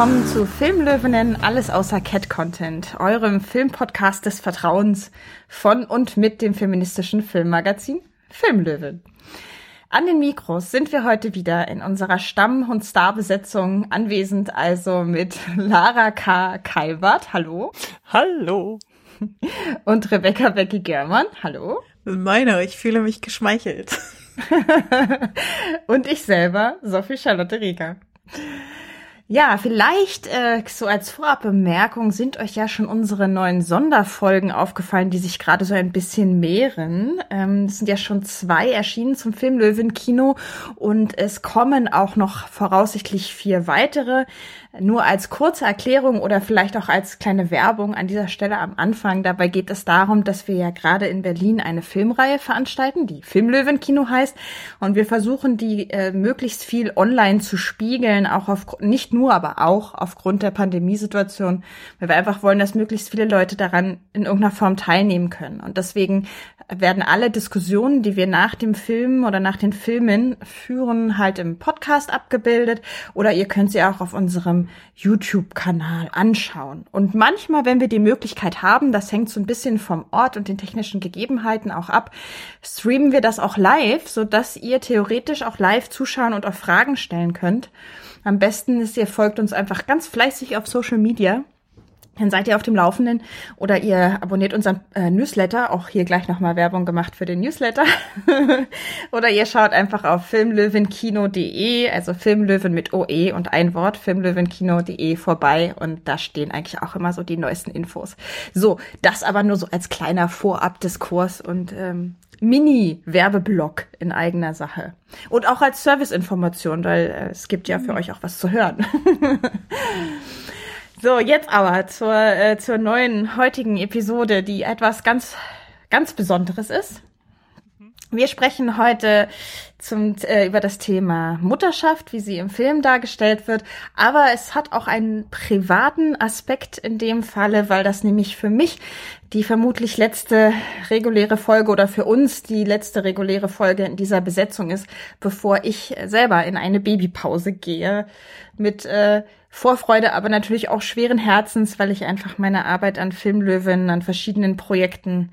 Willkommen zu Filmlöwinnen, alles außer Cat-Content, eurem Filmpodcast des Vertrauens von und mit dem feministischen Filmmagazin Filmlöwen. An den Mikros sind wir heute wieder in unserer Stamm- und Starbesetzung anwesend, also mit Lara K. Kalbert, hallo. Hallo. Und Rebecca Becky Germann, hallo. Meine, ich fühle mich geschmeichelt. und ich selber, Sophie Charlotte Rieger. Ja, vielleicht äh, so als Vorabbemerkung sind euch ja schon unsere neuen Sonderfolgen aufgefallen, die sich gerade so ein bisschen mehren. Ähm, es sind ja schon zwei erschienen zum Film Löwen Kino und es kommen auch noch voraussichtlich vier weitere. Nur als kurze Erklärung oder vielleicht auch als kleine Werbung an dieser Stelle am Anfang. Dabei geht es darum, dass wir ja gerade in Berlin eine Filmreihe veranstalten, die Filmlöwenkino heißt. Und wir versuchen, die äh, möglichst viel online zu spiegeln, auch auf, nicht nur, aber auch aufgrund der Pandemiesituation, weil wir einfach wollen, dass möglichst viele Leute daran in irgendeiner Form teilnehmen können. Und deswegen werden alle Diskussionen, die wir nach dem Film oder nach den Filmen führen, halt im Podcast abgebildet oder ihr könnt sie auch auf unserem YouTube-Kanal anschauen. Und manchmal, wenn wir die Möglichkeit haben, das hängt so ein bisschen vom Ort und den technischen Gegebenheiten auch ab, streamen wir das auch live, so dass ihr theoretisch auch live zuschauen und auch Fragen stellen könnt. Am besten ist, ihr folgt uns einfach ganz fleißig auf Social Media dann seid ihr auf dem Laufenden oder ihr abonniert unseren äh, Newsletter, auch hier gleich nochmal Werbung gemacht für den Newsletter. oder ihr schaut einfach auf filmlöwenkino.de, also Filmlöwen mit OE und ein Wort, filmlöwenkino.de vorbei und da stehen eigentlich auch immer so die neuesten Infos. So, das aber nur so als kleiner Vorabdiskurs und ähm, Mini-Werbeblock in eigener Sache. Und auch als Serviceinformation, weil äh, es gibt ja für mhm. euch auch was zu hören. So, jetzt aber zur, äh, zur neuen heutigen Episode, die etwas ganz, ganz Besonderes ist. Wir sprechen heute zum, äh, über das Thema Mutterschaft, wie sie im Film dargestellt wird. Aber es hat auch einen privaten Aspekt in dem Falle, weil das nämlich für mich die vermutlich letzte reguläre Folge oder für uns die letzte reguläre Folge in dieser Besetzung ist, bevor ich selber in eine Babypause gehe. Mit äh, Vorfreude, aber natürlich auch schweren Herzens, weil ich einfach meine Arbeit an Filmlöwen, an verschiedenen Projekten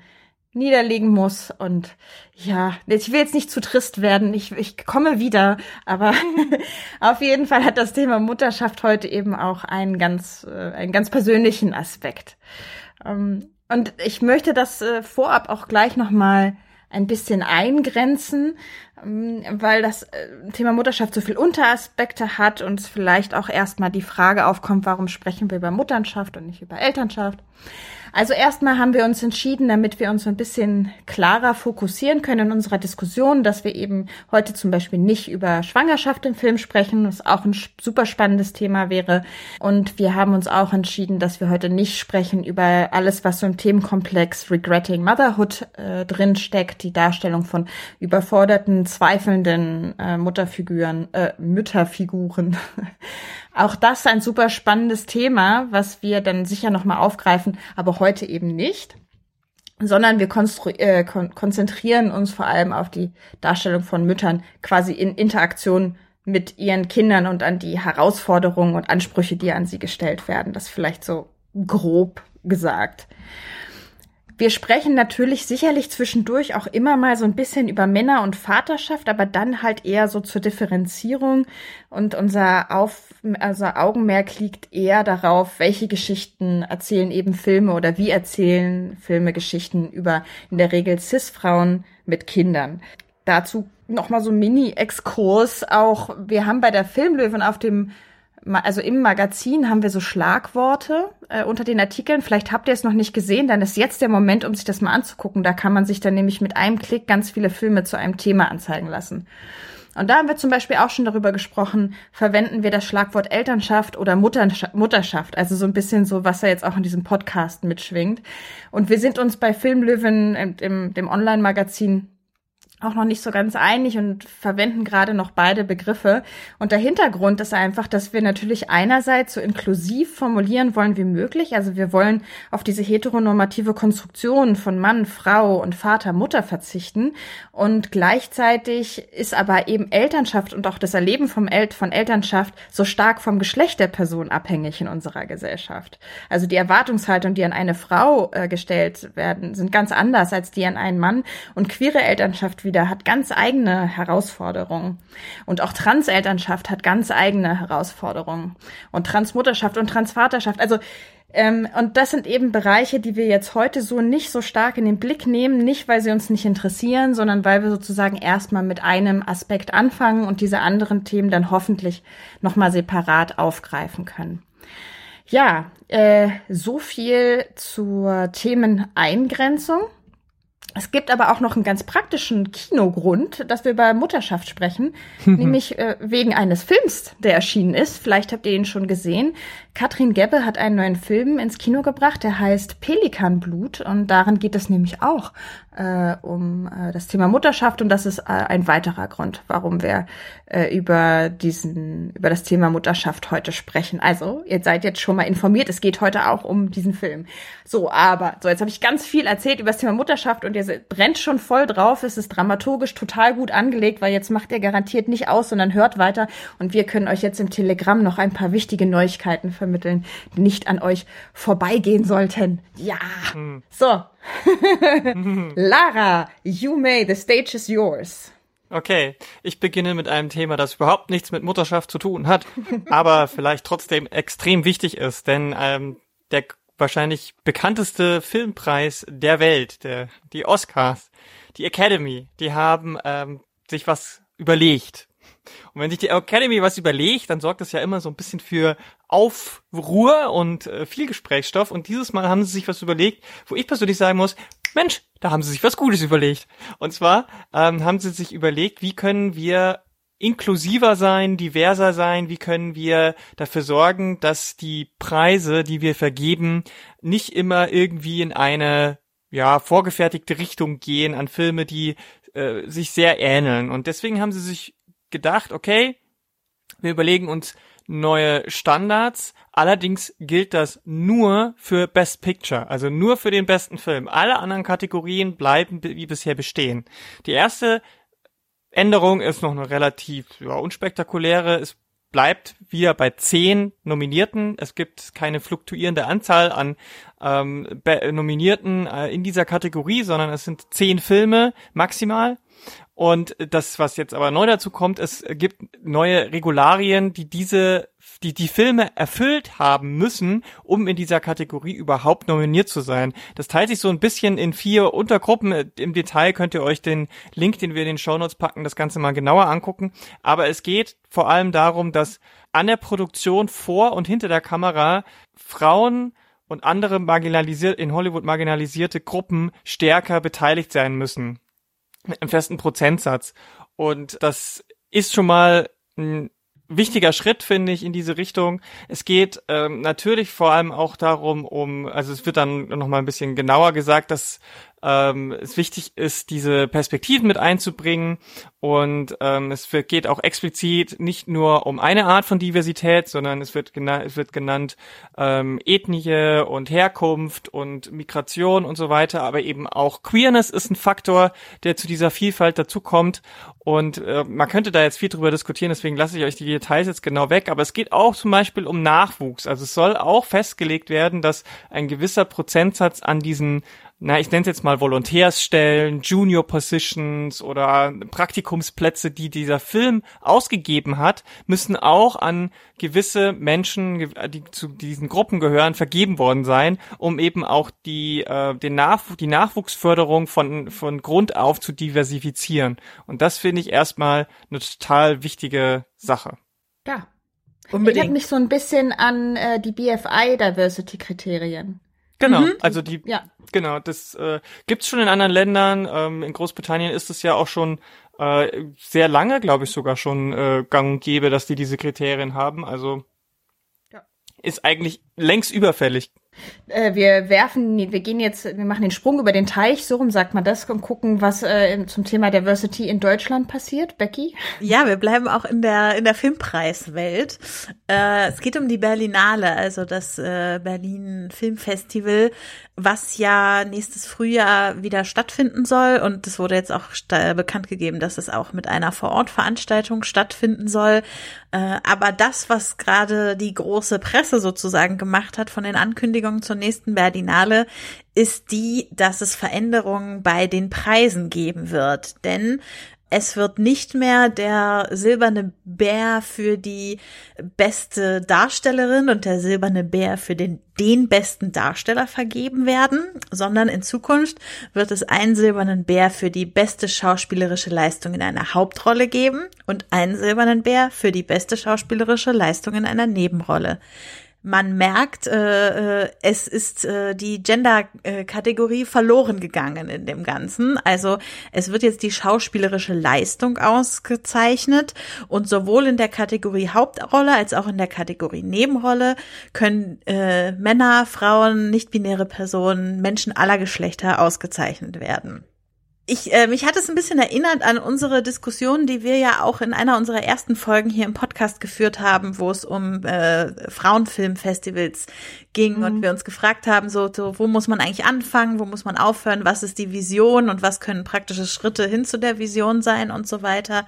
niederlegen muss. Und ja, ich will jetzt nicht zu trist werden. Ich, ich komme wieder, aber auf jeden Fall hat das Thema Mutterschaft heute eben auch einen ganz, äh, einen ganz persönlichen Aspekt. Ähm, und ich möchte das äh, vorab auch gleich nochmal ein bisschen eingrenzen, ähm, weil das äh, Thema Mutterschaft so viel Unteraspekte hat und vielleicht auch erstmal die Frage aufkommt, warum sprechen wir über Mutterschaft und nicht über Elternschaft. Also erstmal haben wir uns entschieden, damit wir uns ein bisschen klarer fokussieren können in unserer Diskussion, dass wir eben heute zum Beispiel nicht über Schwangerschaft im Film sprechen, was auch ein super spannendes Thema wäre. Und wir haben uns auch entschieden, dass wir heute nicht sprechen über alles, was so im Themenkomplex Regretting Motherhood äh, drin die Darstellung von überforderten, zweifelnden äh, Mutterfiguren, äh, Mütterfiguren. Auch das ein super spannendes Thema, was wir dann sicher nochmal aufgreifen, aber heute eben nicht. Sondern wir äh, kon konzentrieren uns vor allem auf die Darstellung von Müttern quasi in Interaktion mit ihren Kindern und an die Herausforderungen und Ansprüche, die an sie gestellt werden. Das vielleicht so grob gesagt. Wir sprechen natürlich sicherlich zwischendurch auch immer mal so ein bisschen über Männer und Vaterschaft, aber dann halt eher so zur Differenzierung und unser Auf, also Augenmerk liegt eher darauf, welche Geschichten erzählen eben Filme oder wie erzählen Filme Geschichten über in der Regel Cis-Frauen mit Kindern. Dazu nochmal so Mini-Exkurs auch. Wir haben bei der Filmlöwen auf dem also im Magazin haben wir so Schlagworte äh, unter den Artikeln. Vielleicht habt ihr es noch nicht gesehen, dann ist jetzt der Moment, um sich das mal anzugucken. Da kann man sich dann nämlich mit einem Klick ganz viele Filme zu einem Thema anzeigen lassen. Und da haben wir zum Beispiel auch schon darüber gesprochen, verwenden wir das Schlagwort Elternschaft oder Mutterschaft, also so ein bisschen so, was er jetzt auch in diesem Podcast mitschwingt. Und wir sind uns bei Filmlöwen, im, dem Online-Magazin, auch noch nicht so ganz einig und verwenden gerade noch beide Begriffe. Und der Hintergrund ist einfach, dass wir natürlich einerseits so inklusiv formulieren wollen wie möglich. Also wir wollen auf diese heteronormative Konstruktion von Mann, Frau und Vater, Mutter verzichten. Und gleichzeitig ist aber eben Elternschaft und auch das Erleben vom El von Elternschaft so stark vom Geschlecht der Person abhängig in unserer Gesellschaft. Also die Erwartungshaltung, die an eine Frau äh, gestellt werden, sind ganz anders als die an einen Mann. Und queere Elternschaft wieder hat ganz eigene Herausforderungen. Und auch Transelternschaft hat ganz eigene Herausforderungen. Und Transmutterschaft und Transvaterschaft. Also ähm, und das sind eben Bereiche, die wir jetzt heute so nicht so stark in den Blick nehmen, nicht weil sie uns nicht interessieren, sondern weil wir sozusagen erstmal mit einem Aspekt anfangen und diese anderen Themen dann hoffentlich nochmal separat aufgreifen können. Ja, äh, so viel zur Themeneingrenzung. Es gibt aber auch noch einen ganz praktischen Kinogrund, dass wir über Mutterschaft sprechen, nämlich äh, wegen eines Films, der erschienen ist. Vielleicht habt ihr ihn schon gesehen. Katrin Gebbe hat einen neuen Film ins Kino gebracht, der heißt Pelikanblut und darin geht es nämlich auch äh, um äh, das Thema Mutterschaft und das ist äh, ein weiterer Grund, warum wir äh, über diesen über das Thema Mutterschaft heute sprechen. Also, ihr seid jetzt schon mal informiert, es geht heute auch um diesen Film. So, aber so jetzt habe ich ganz viel erzählt über das Thema Mutterschaft und ihr brennt schon voll drauf. Es ist dramaturgisch total gut angelegt, weil jetzt macht ihr garantiert nicht aus, sondern hört weiter und wir können euch jetzt im Telegramm noch ein paar wichtige Neuigkeiten vermitteln, die nicht an euch vorbeigehen sollten. Ja. Hm. So. Lara, you may, the stage is yours. Okay, ich beginne mit einem Thema, das überhaupt nichts mit Mutterschaft zu tun hat, aber vielleicht trotzdem extrem wichtig ist, denn ähm, der wahrscheinlich bekannteste Filmpreis der Welt, der, die Oscars, die Academy, die haben ähm, sich was überlegt. Und wenn sich die Academy was überlegt, dann sorgt das ja immer so ein bisschen für Aufruhr und äh, viel Gesprächsstoff. Und dieses Mal haben sie sich was überlegt, wo ich persönlich sagen muss, Mensch, da haben sie sich was Gutes überlegt. Und zwar ähm, haben sie sich überlegt, wie können wir inklusiver sein, diverser sein, wie können wir dafür sorgen, dass die Preise, die wir vergeben, nicht immer irgendwie in eine ja vorgefertigte Richtung gehen an Filme, die äh, sich sehr ähneln. Und deswegen haben sie sich gedacht, okay, wir überlegen uns neue Standards. Allerdings gilt das nur für Best Picture, also nur für den besten Film. Alle anderen Kategorien bleiben wie bisher bestehen. Die erste Änderung ist noch eine relativ ja, unspektakuläre. Es bleibt wieder bei zehn Nominierten. Es gibt keine fluktuierende Anzahl an ähm, Nominierten äh, in dieser Kategorie, sondern es sind zehn Filme maximal. Und das, was jetzt aber neu dazu kommt, es gibt neue Regularien, die diese, die die Filme erfüllt haben müssen, um in dieser Kategorie überhaupt nominiert zu sein. Das teilt sich so ein bisschen in vier Untergruppen. Im Detail könnt ihr euch den Link, den wir in den Shownotes packen, das Ganze mal genauer angucken. Aber es geht vor allem darum, dass an der Produktion vor und hinter der Kamera Frauen und andere marginalisiert, in Hollywood marginalisierte Gruppen stärker beteiligt sein müssen einem festen Prozentsatz. Und das ist schon mal ein wichtiger Schritt, finde ich, in diese Richtung. Es geht ähm, natürlich vor allem auch darum, um, also es wird dann noch mal ein bisschen genauer gesagt, dass ähm, es wichtig ist, diese Perspektiven mit einzubringen. Und ähm, es wird, geht auch explizit nicht nur um eine Art von Diversität, sondern es wird, gena es wird genannt ähm, Ethnie und Herkunft und Migration und so weiter. Aber eben auch Queerness ist ein Faktor, der zu dieser Vielfalt dazukommt. Und äh, man könnte da jetzt viel drüber diskutieren, deswegen lasse ich euch die Details jetzt genau weg. Aber es geht auch zum Beispiel um Nachwuchs. Also es soll auch festgelegt werden, dass ein gewisser Prozentsatz an diesen na, ich nenne es jetzt mal Volontärsstellen, Junior Positions oder Praktikumsplätze, die dieser Film ausgegeben hat, müssen auch an gewisse Menschen, die zu diesen Gruppen gehören, vergeben worden sein, um eben auch die, äh, den Nachw die Nachwuchsförderung von, von Grund auf zu diversifizieren. Und das finde ich erstmal eine total wichtige Sache. Ja. Unbedingt. Ich habe mich so ein bisschen an äh, die BFI Diversity Kriterien Genau, mhm. also die, ja. genau, das äh, gibt's schon in anderen Ländern. Ähm, in Großbritannien ist es ja auch schon äh, sehr lange, glaube ich, sogar schon äh, gang und gäbe, dass die diese Kriterien haben. Also ja. ist eigentlich längst überfällig. Äh, wir werfen, wir gehen jetzt, wir machen den Sprung über den Teich, so rum sagt man das, und gucken, was äh, zum Thema Diversity in Deutschland passiert. Becky? Ja, wir bleiben auch in der, in der Filmpreiswelt. Äh, es geht um die Berlinale, also das äh, Berlin Filmfestival, was ja nächstes Frühjahr wieder stattfinden soll. Und es wurde jetzt auch bekannt gegeben, dass es auch mit einer Vorortveranstaltung stattfinden soll. Äh, aber das, was gerade die große Presse sozusagen gemacht hat von den Ankündigungen zur nächsten Berlinale, ist die, dass es Veränderungen bei den Preisen geben wird. Denn es wird nicht mehr der silberne Bär für die beste Darstellerin und der silberne Bär für den, den besten Darsteller vergeben werden, sondern in Zukunft wird es einen silbernen Bär für die beste schauspielerische Leistung in einer Hauptrolle geben und einen silbernen Bär für die beste schauspielerische Leistung in einer Nebenrolle man merkt, äh, äh, es ist äh, die Gender-Kategorie verloren gegangen in dem Ganzen. Also es wird jetzt die schauspielerische Leistung ausgezeichnet und sowohl in der Kategorie Hauptrolle als auch in der Kategorie Nebenrolle können äh, Männer, Frauen, nicht-binäre Personen, Menschen aller Geschlechter ausgezeichnet werden ich, äh, mich hat es ein bisschen erinnert an unsere Diskussion, die wir ja auch in einer unserer ersten Folgen hier im Podcast geführt haben, wo es um äh, Frauenfilmfestivals ging mhm. und wir uns gefragt haben, so, so, wo muss man eigentlich anfangen, wo muss man aufhören, was ist die Vision und was können praktische Schritte hin zu der Vision sein und so weiter.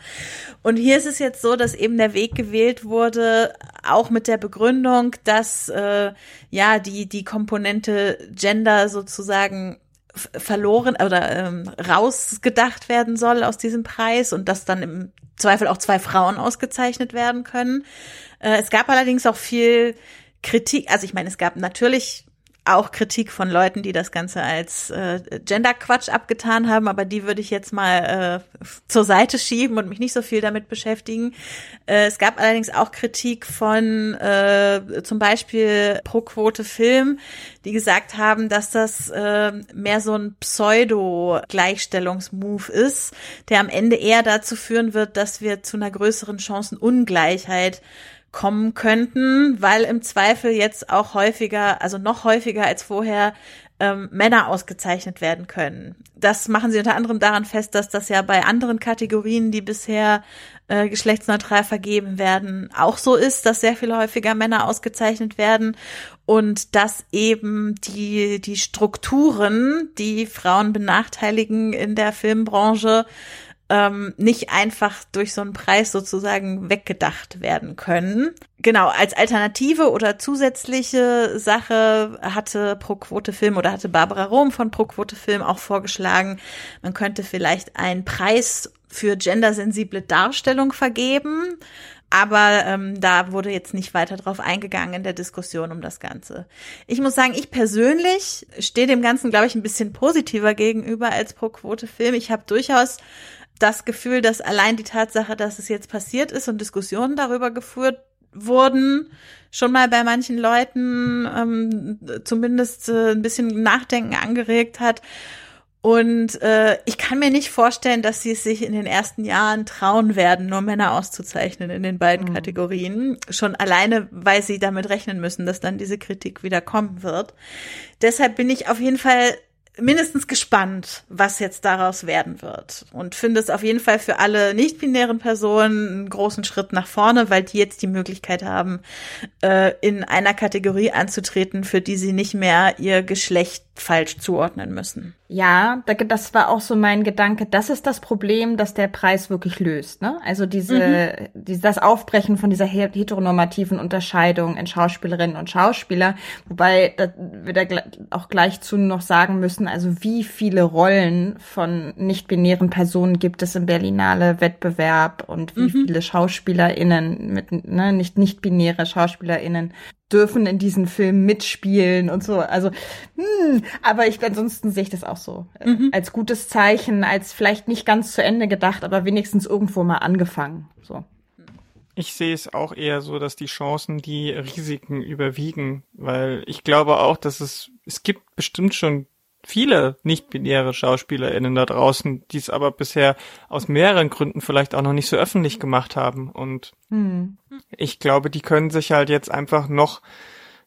Und hier ist es jetzt so, dass eben der Weg gewählt wurde, auch mit der Begründung, dass äh, ja die die Komponente Gender sozusagen verloren oder ähm, rausgedacht werden soll aus diesem Preis und dass dann im Zweifel auch zwei Frauen ausgezeichnet werden können. Äh, es gab allerdings auch viel Kritik, also ich meine, es gab natürlich auch Kritik von Leuten, die das Ganze als äh, Gender-Quatsch abgetan haben, aber die würde ich jetzt mal äh, zur Seite schieben und mich nicht so viel damit beschäftigen. Äh, es gab allerdings auch Kritik von äh, zum Beispiel Pro Quote Film, die gesagt haben, dass das äh, mehr so ein Pseudo-Gleichstellungsmove ist, der am Ende eher dazu führen wird, dass wir zu einer größeren Chancenungleichheit kommen könnten, weil im Zweifel jetzt auch häufiger, also noch häufiger als vorher, ähm, Männer ausgezeichnet werden können. Das machen sie unter anderem daran fest, dass das ja bei anderen Kategorien, die bisher äh, geschlechtsneutral vergeben werden, auch so ist, dass sehr viel häufiger Männer ausgezeichnet werden und dass eben die, die Strukturen, die Frauen benachteiligen in der Filmbranche, ähm, nicht einfach durch so einen Preis sozusagen weggedacht werden können. Genau, als Alternative oder zusätzliche Sache hatte ProQuote Film oder hatte Barbara Rom von ProQuote Film auch vorgeschlagen, man könnte vielleicht einen Preis für gendersensible Darstellung vergeben. Aber ähm, da wurde jetzt nicht weiter drauf eingegangen in der Diskussion um das Ganze. Ich muss sagen, ich persönlich stehe dem Ganzen, glaube ich, ein bisschen positiver gegenüber als pro Quote Film. Ich habe durchaus das Gefühl, dass allein die Tatsache, dass es jetzt passiert ist und Diskussionen darüber geführt wurden, schon mal bei manchen Leuten ähm, zumindest äh, ein bisschen Nachdenken angeregt hat. Und äh, ich kann mir nicht vorstellen, dass sie es sich in den ersten Jahren trauen werden, nur Männer auszuzeichnen in den beiden mhm. Kategorien. Schon alleine, weil sie damit rechnen müssen, dass dann diese Kritik wieder kommen wird. Deshalb bin ich auf jeden Fall mindestens gespannt, was jetzt daraus werden wird. Und finde es auf jeden Fall für alle nicht-binären Personen einen großen Schritt nach vorne, weil die jetzt die Möglichkeit haben, äh, in einer Kategorie anzutreten, für die sie nicht mehr ihr Geschlecht falsch zuordnen müssen. Ja, das war auch so mein Gedanke. Das ist das Problem, das der Preis wirklich löst. Ne? Also diese, mhm. diese, das Aufbrechen von dieser heteronormativen Unterscheidung in Schauspielerinnen und Schauspieler. Wobei wir da auch gleich zu noch sagen müssen, also wie viele Rollen von nicht-binären Personen gibt es im Berlinale Wettbewerb und wie mhm. viele SchauspielerInnen mit, ne, nicht nicht-binäre SchauspielerInnen dürfen in diesen Film mitspielen und so. Also, hm, aber ich ansonsten sehe ich das auch so äh, mhm. als gutes Zeichen, als vielleicht nicht ganz zu Ende gedacht, aber wenigstens irgendwo mal angefangen. So. Ich sehe es auch eher so, dass die Chancen die Risiken überwiegen, weil ich glaube auch, dass es es gibt bestimmt schon viele nicht-binäre SchauspielerInnen da draußen, die es aber bisher aus mehreren Gründen vielleicht auch noch nicht so öffentlich gemacht haben. Und hm. ich glaube, die können sich halt jetzt einfach noch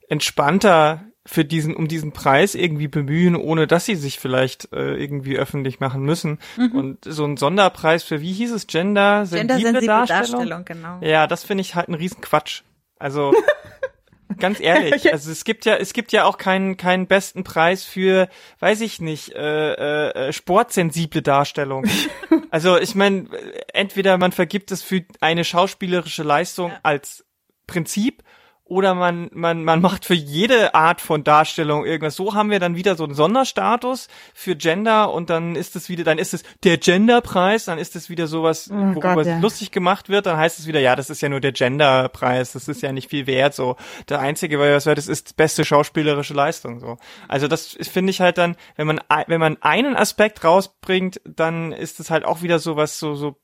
entspannter für diesen, um diesen Preis irgendwie bemühen, ohne dass sie sich vielleicht äh, irgendwie öffentlich machen müssen. Mhm. Und so ein Sonderpreis für, wie hieß es, Gender, Gender sensible Darstellung? Darstellung genau. Ja, das finde ich halt ein Riesenquatsch. Also ganz ehrlich, also es gibt ja, es gibt ja auch keinen keinen besten Preis für, weiß ich nicht, äh, äh, sportsensible Darstellung. also ich meine, entweder man vergibt es für eine schauspielerische Leistung ja. als Prinzip oder man, man, man macht für jede Art von Darstellung irgendwas. So haben wir dann wieder so einen Sonderstatus für Gender und dann ist es wieder, dann ist es der Genderpreis, dann ist es wieder sowas, oh worüber Gott, ja. lustig gemacht wird, dann heißt es wieder, ja, das ist ja nur der Genderpreis, das ist ja nicht viel wert, so. Der einzige, was wird, das ist beste schauspielerische Leistung, so. Also das finde ich halt dann, wenn man, wenn man einen Aspekt rausbringt, dann ist es halt auch wieder sowas, so, so,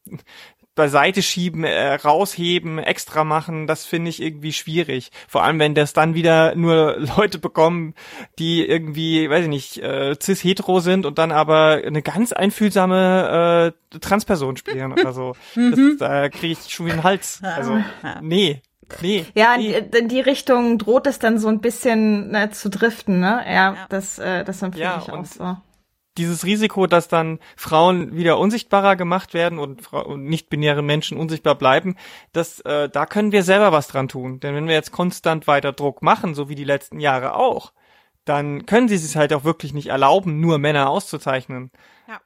beiseite schieben, äh, rausheben, extra machen, das finde ich irgendwie schwierig. Vor allem, wenn das dann wieder nur Leute bekommen, die irgendwie, weiß ich nicht, äh, cis-hetero sind und dann aber eine ganz einfühlsame äh, Transperson spielen oder so. Das, mhm. da kriege ich schon wieder einen Hals. Also, nee. Nee. Ja, nee. in die Richtung droht es dann so ein bisschen ne, zu driften, ne? Ja, ja. das, äh, das empfinde ja, ich auch so dieses Risiko, dass dann Frauen wieder unsichtbarer gemacht werden und, nicht-binäre Menschen unsichtbar bleiben, das, äh, da können wir selber was dran tun. Denn wenn wir jetzt konstant weiter Druck machen, so wie die letzten Jahre auch, dann können sie es halt auch wirklich nicht erlauben, nur Männer auszuzeichnen. Ja.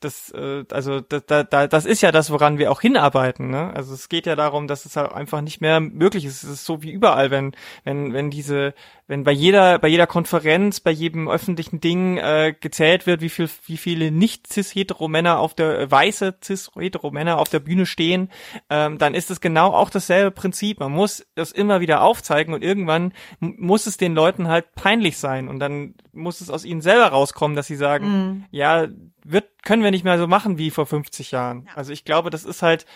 Das, äh, also da, da, das ist ja das, woran wir auch hinarbeiten. Ne? Also es geht ja darum, dass es halt einfach nicht mehr möglich ist. Es ist so wie überall, wenn, wenn, wenn diese, wenn bei jeder, bei jeder Konferenz, bei jedem öffentlichen Ding äh, gezählt wird, wie viel, wie viele nicht cis-hetero Männer auf der äh, weiße cis-hetero Männer auf der Bühne stehen, ähm, dann ist es genau auch dasselbe Prinzip. Man muss das immer wieder aufzeigen und irgendwann muss es den Leuten halt peinlich sein und dann muss es aus ihnen selber rauskommen, dass sie sagen, mm. ja, wird, können wir nicht mehr so machen wie vor 50 Jahren. Ja. Also ich glaube, das ist halt,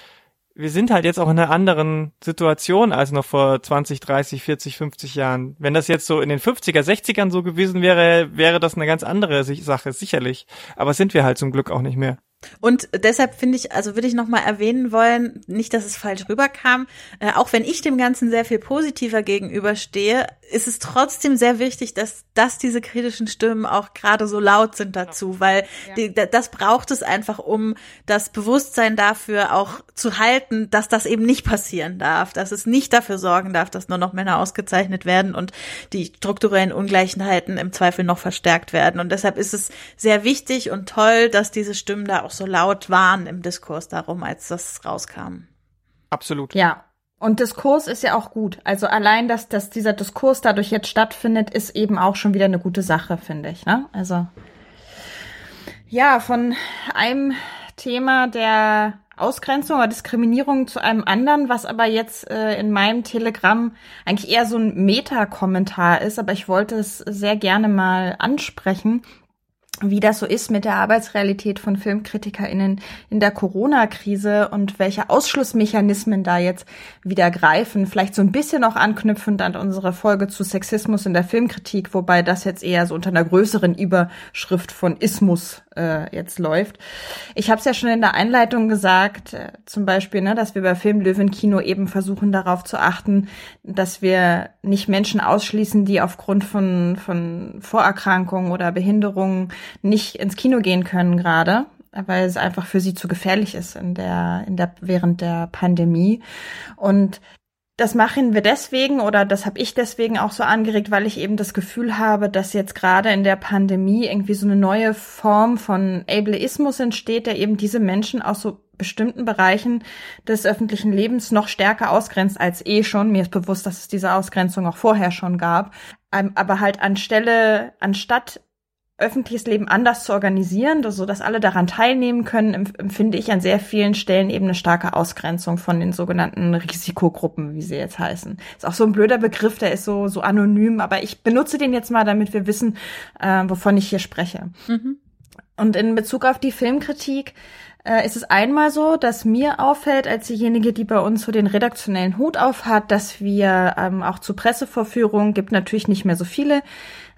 wir sind halt jetzt auch in einer anderen Situation als noch vor 20, 30, 40, 50 Jahren. Wenn das jetzt so in den 50er, 60ern so gewesen wäre, wäre das eine ganz andere Sache, sicherlich. Aber sind wir halt zum Glück auch nicht mehr. Und deshalb finde ich, also würde ich nochmal erwähnen wollen, nicht, dass es falsch rüberkam, äh, auch wenn ich dem Ganzen sehr viel positiver gegenüberstehe, ist es trotzdem sehr wichtig, dass, dass diese kritischen Stimmen auch gerade so laut sind dazu, weil die, das braucht es einfach, um das Bewusstsein dafür auch zu halten, dass das eben nicht passieren darf, dass es nicht dafür sorgen darf, dass nur noch Männer ausgezeichnet werden und die strukturellen Ungleichheiten im Zweifel noch verstärkt werden. Und deshalb ist es sehr wichtig und toll, dass diese Stimmen da auch auch so laut waren im Diskurs darum, als das rauskam. Absolut. Ja. Und Diskurs ist ja auch gut. Also allein, dass, dass dieser Diskurs dadurch jetzt stattfindet, ist eben auch schon wieder eine gute Sache, finde ich. Ne? Also ja, von einem Thema der Ausgrenzung oder Diskriminierung zu einem anderen, was aber jetzt äh, in meinem Telegramm eigentlich eher so ein Meta-Kommentar ist, aber ich wollte es sehr gerne mal ansprechen wie das so ist mit der Arbeitsrealität von FilmkritikerInnen in der Corona-Krise und welche Ausschlussmechanismen da jetzt wieder greifen. Vielleicht so ein bisschen auch anknüpfend an unsere Folge zu Sexismus in der Filmkritik, wobei das jetzt eher so unter einer größeren Überschrift von Ismus äh, jetzt läuft. Ich habe es ja schon in der Einleitung gesagt, äh, zum Beispiel, ne, dass wir bei Film Löwen Kino eben versuchen darauf zu achten, dass wir nicht Menschen ausschließen, die aufgrund von, von Vorerkrankungen oder Behinderungen nicht ins Kino gehen können gerade, weil es einfach für sie zu gefährlich ist in der, in der, während der Pandemie. Und das machen wir deswegen oder das habe ich deswegen auch so angeregt, weil ich eben das Gefühl habe, dass jetzt gerade in der Pandemie irgendwie so eine neue Form von Ableismus entsteht, der eben diese Menschen aus so bestimmten Bereichen des öffentlichen Lebens noch stärker ausgrenzt als eh schon. Mir ist bewusst, dass es diese Ausgrenzung auch vorher schon gab. Ähm, aber halt anstelle, anstatt öffentliches Leben anders zu organisieren, so dass alle daran teilnehmen können, empfinde ich an sehr vielen Stellen eben eine starke Ausgrenzung von den sogenannten Risikogruppen, wie sie jetzt heißen. Ist auch so ein blöder Begriff, der ist so, so anonym, aber ich benutze den jetzt mal, damit wir wissen, äh, wovon ich hier spreche. Mhm. Und in Bezug auf die Filmkritik äh, ist es einmal so, dass mir auffällt, als diejenige, die bei uns so den redaktionellen Hut auf hat, dass wir ähm, auch zu Pressevorführungen, gibt natürlich nicht mehr so viele,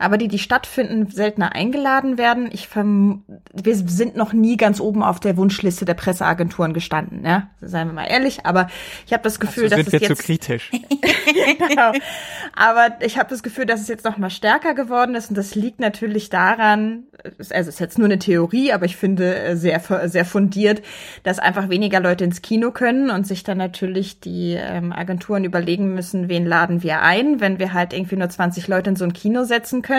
aber die, die stattfinden, seltener eingeladen werden. Ich verm wir sind noch nie ganz oben auf der Wunschliste der Presseagenturen gestanden, ja, seien wir mal ehrlich. Aber ich habe das Gefühl, also dass sind es wir jetzt zu kritisch. genau. Aber ich habe das Gefühl, dass es jetzt noch mal stärker geworden ist und das liegt natürlich daran, also es ist jetzt nur eine Theorie, aber ich finde äh, sehr sehr fundiert, dass einfach weniger Leute ins Kino können und sich dann natürlich die ähm, Agenturen überlegen müssen, wen laden wir ein, wenn wir halt irgendwie nur 20 Leute in so ein Kino setzen können,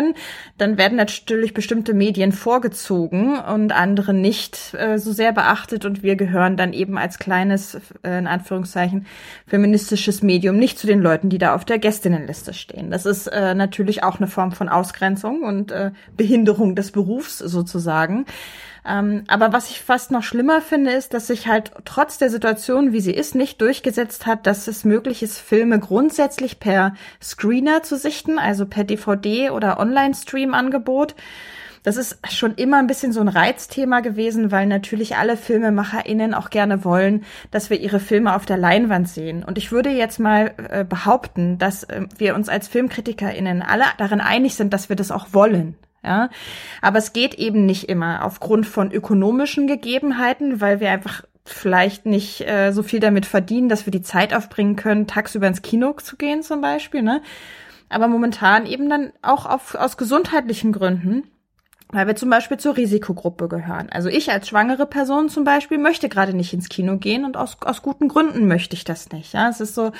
dann werden natürlich bestimmte Medien vorgezogen und andere nicht äh, so sehr beachtet und wir gehören dann eben als kleines äh, in Anführungszeichen feministisches Medium nicht zu den Leuten, die da auf der Gästinnenliste stehen. Das ist äh, natürlich auch eine Form von Ausgrenzung und äh, Behinderung des Berufs sozusagen. Ähm, aber was ich fast noch schlimmer finde, ist, dass sich halt trotz der Situation, wie sie ist, nicht durchgesetzt hat, dass es möglich ist, Filme grundsätzlich per Screener zu sichten, also per DVD oder Online-Stream-Angebot. Das ist schon immer ein bisschen so ein Reizthema gewesen, weil natürlich alle FilmemacherInnen auch gerne wollen, dass wir ihre Filme auf der Leinwand sehen. Und ich würde jetzt mal äh, behaupten, dass äh, wir uns als FilmkritikerInnen alle darin einig sind, dass wir das auch wollen. Ja, aber es geht eben nicht immer aufgrund von ökonomischen Gegebenheiten, weil wir einfach vielleicht nicht äh, so viel damit verdienen, dass wir die Zeit aufbringen können, tagsüber ins Kino zu gehen zum Beispiel. Ne? Aber momentan eben dann auch auf, aus gesundheitlichen Gründen weil wir zum Beispiel zur Risikogruppe gehören. Also ich als schwangere Person zum Beispiel möchte gerade nicht ins Kino gehen und aus, aus guten Gründen möchte ich das nicht. Ja, es ist so,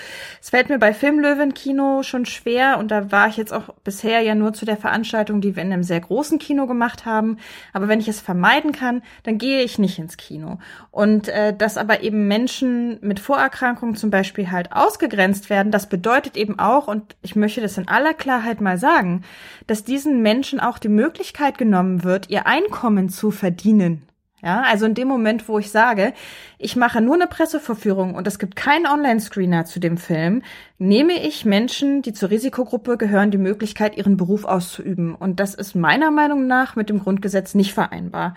es fällt mir bei Filmlöwen Kino schon schwer und da war ich jetzt auch bisher ja nur zu der Veranstaltung, die wir in einem sehr großen Kino gemacht haben. Aber wenn ich es vermeiden kann, dann gehe ich nicht ins Kino. Und äh, dass aber eben Menschen mit Vorerkrankungen zum Beispiel halt ausgegrenzt werden, das bedeutet eben auch, und ich möchte das in aller Klarheit mal sagen, dass diesen Menschen auch die Möglichkeit genommen genommen wird, ihr Einkommen zu verdienen. Ja, also in dem Moment, wo ich sage, ich mache nur eine Presseverführung und es gibt keinen Online-Screener zu dem Film, nehme ich Menschen, die zur Risikogruppe gehören, die Möglichkeit, ihren Beruf auszuüben. Und das ist meiner Meinung nach mit dem Grundgesetz nicht vereinbar.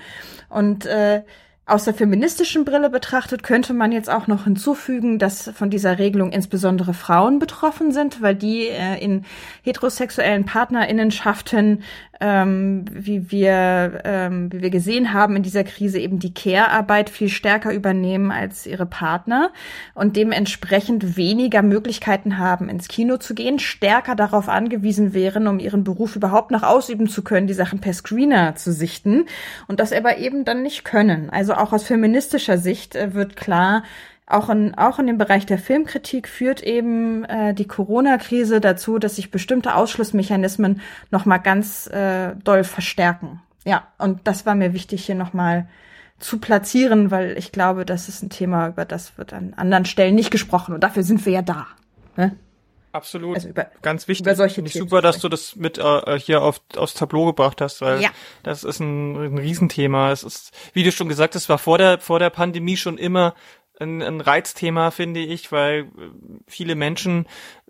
Und äh, aus der feministischen Brille betrachtet könnte man jetzt auch noch hinzufügen, dass von dieser Regelung insbesondere Frauen betroffen sind, weil die äh, in heterosexuellen Partnerinnenschaften ähm, wie wir ähm, wie wir gesehen haben in dieser Krise eben die Care-Arbeit viel stärker übernehmen als ihre Partner und dementsprechend weniger Möglichkeiten haben ins Kino zu gehen, stärker darauf angewiesen wären, um ihren Beruf überhaupt noch ausüben zu können, die Sachen per Screener zu sichten und das aber eben dann nicht können. Also auch aus feministischer Sicht äh, wird klar, auch in, auch in dem Bereich der Filmkritik führt eben äh, die Corona-Krise dazu, dass sich bestimmte Ausschlussmechanismen nochmal ganz äh, doll verstärken. Ja, und das war mir wichtig, hier nochmal zu platzieren, weil ich glaube, das ist ein Thema, über das wird an anderen Stellen nicht gesprochen und dafür sind wir ja da. Ne? Absolut. Also über, Ganz wichtig. Über solche ich super, dass du das mit äh, hier auf, aufs Tableau gebracht hast, weil ja. das ist ein, ein Riesenthema. Es ist, wie du schon gesagt hast, war vor der, vor der Pandemie schon immer ein, ein Reizthema, finde ich, weil äh, viele Menschen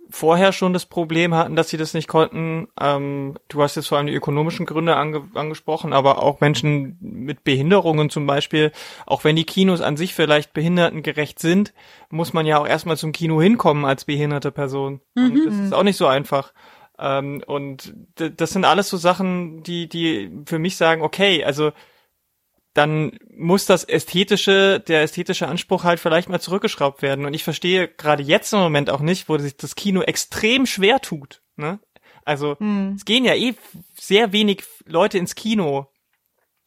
vorher schon das Problem hatten, dass sie das nicht konnten. Ähm, du hast jetzt vor allem die ökonomischen Gründe ange angesprochen, aber auch Menschen mit Behinderungen zum Beispiel, auch wenn die Kinos an sich vielleicht behindertengerecht sind, muss man ja auch erstmal zum Kino hinkommen als behinderte Person. Mhm. Das ist auch nicht so einfach. Ähm, und das sind alles so Sachen, die, die für mich sagen, okay, also dann muss das ästhetische, der ästhetische Anspruch halt vielleicht mal zurückgeschraubt werden. Und ich verstehe gerade jetzt im Moment auch nicht, wo sich das Kino extrem schwer tut. Ne? Also hm. es gehen ja eh sehr wenig Leute ins Kino.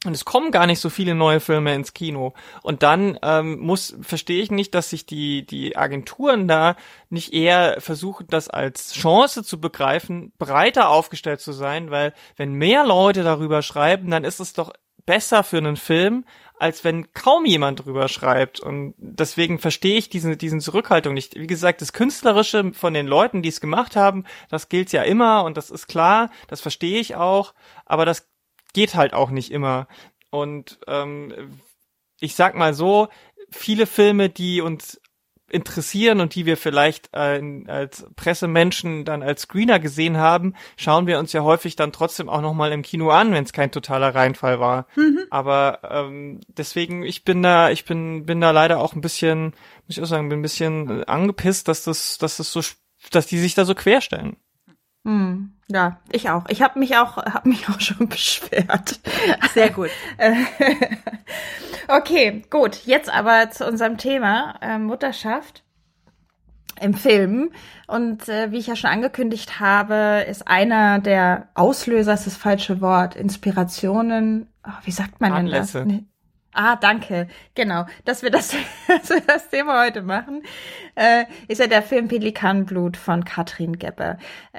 Und es kommen gar nicht so viele neue Filme ins Kino. Und dann ähm, muss, verstehe ich nicht, dass sich die, die Agenturen da nicht eher versuchen, das als Chance zu begreifen, breiter aufgestellt zu sein, weil wenn mehr Leute darüber schreiben, dann ist es doch besser für einen Film, als wenn kaum jemand drüber schreibt. Und deswegen verstehe ich diese, diesen Zurückhaltung nicht. Wie gesagt, das Künstlerische von den Leuten, die es gemacht haben, das gilt ja immer und das ist klar, das verstehe ich auch, aber das geht halt auch nicht immer. Und ähm, ich sag mal so, viele Filme, die uns interessieren und die wir vielleicht äh, als Pressemenschen dann als Screener gesehen haben, schauen wir uns ja häufig dann trotzdem auch nochmal im Kino an, wenn es kein totaler Reinfall war. Mhm. Aber ähm, deswegen, ich bin da, ich bin, bin da leider auch ein bisschen, muss ich auch sagen, bin ein bisschen angepisst, dass das, dass das so, dass die sich da so querstellen. Hm, ja, ich auch. Ich habe mich auch, hab mich auch schon beschwert. Sehr gut. okay, gut. Jetzt aber zu unserem Thema äh, Mutterschaft im Film. Und äh, wie ich ja schon angekündigt habe, ist einer der Auslöser, ist das falsche Wort, Inspirationen, oh, wie sagt man Anlässe. denn das? Nee. Ah, danke. Genau, dass wir das, dass wir das Thema heute machen, äh, ist ja der Film Pelikanblut von Katrin Gebbe.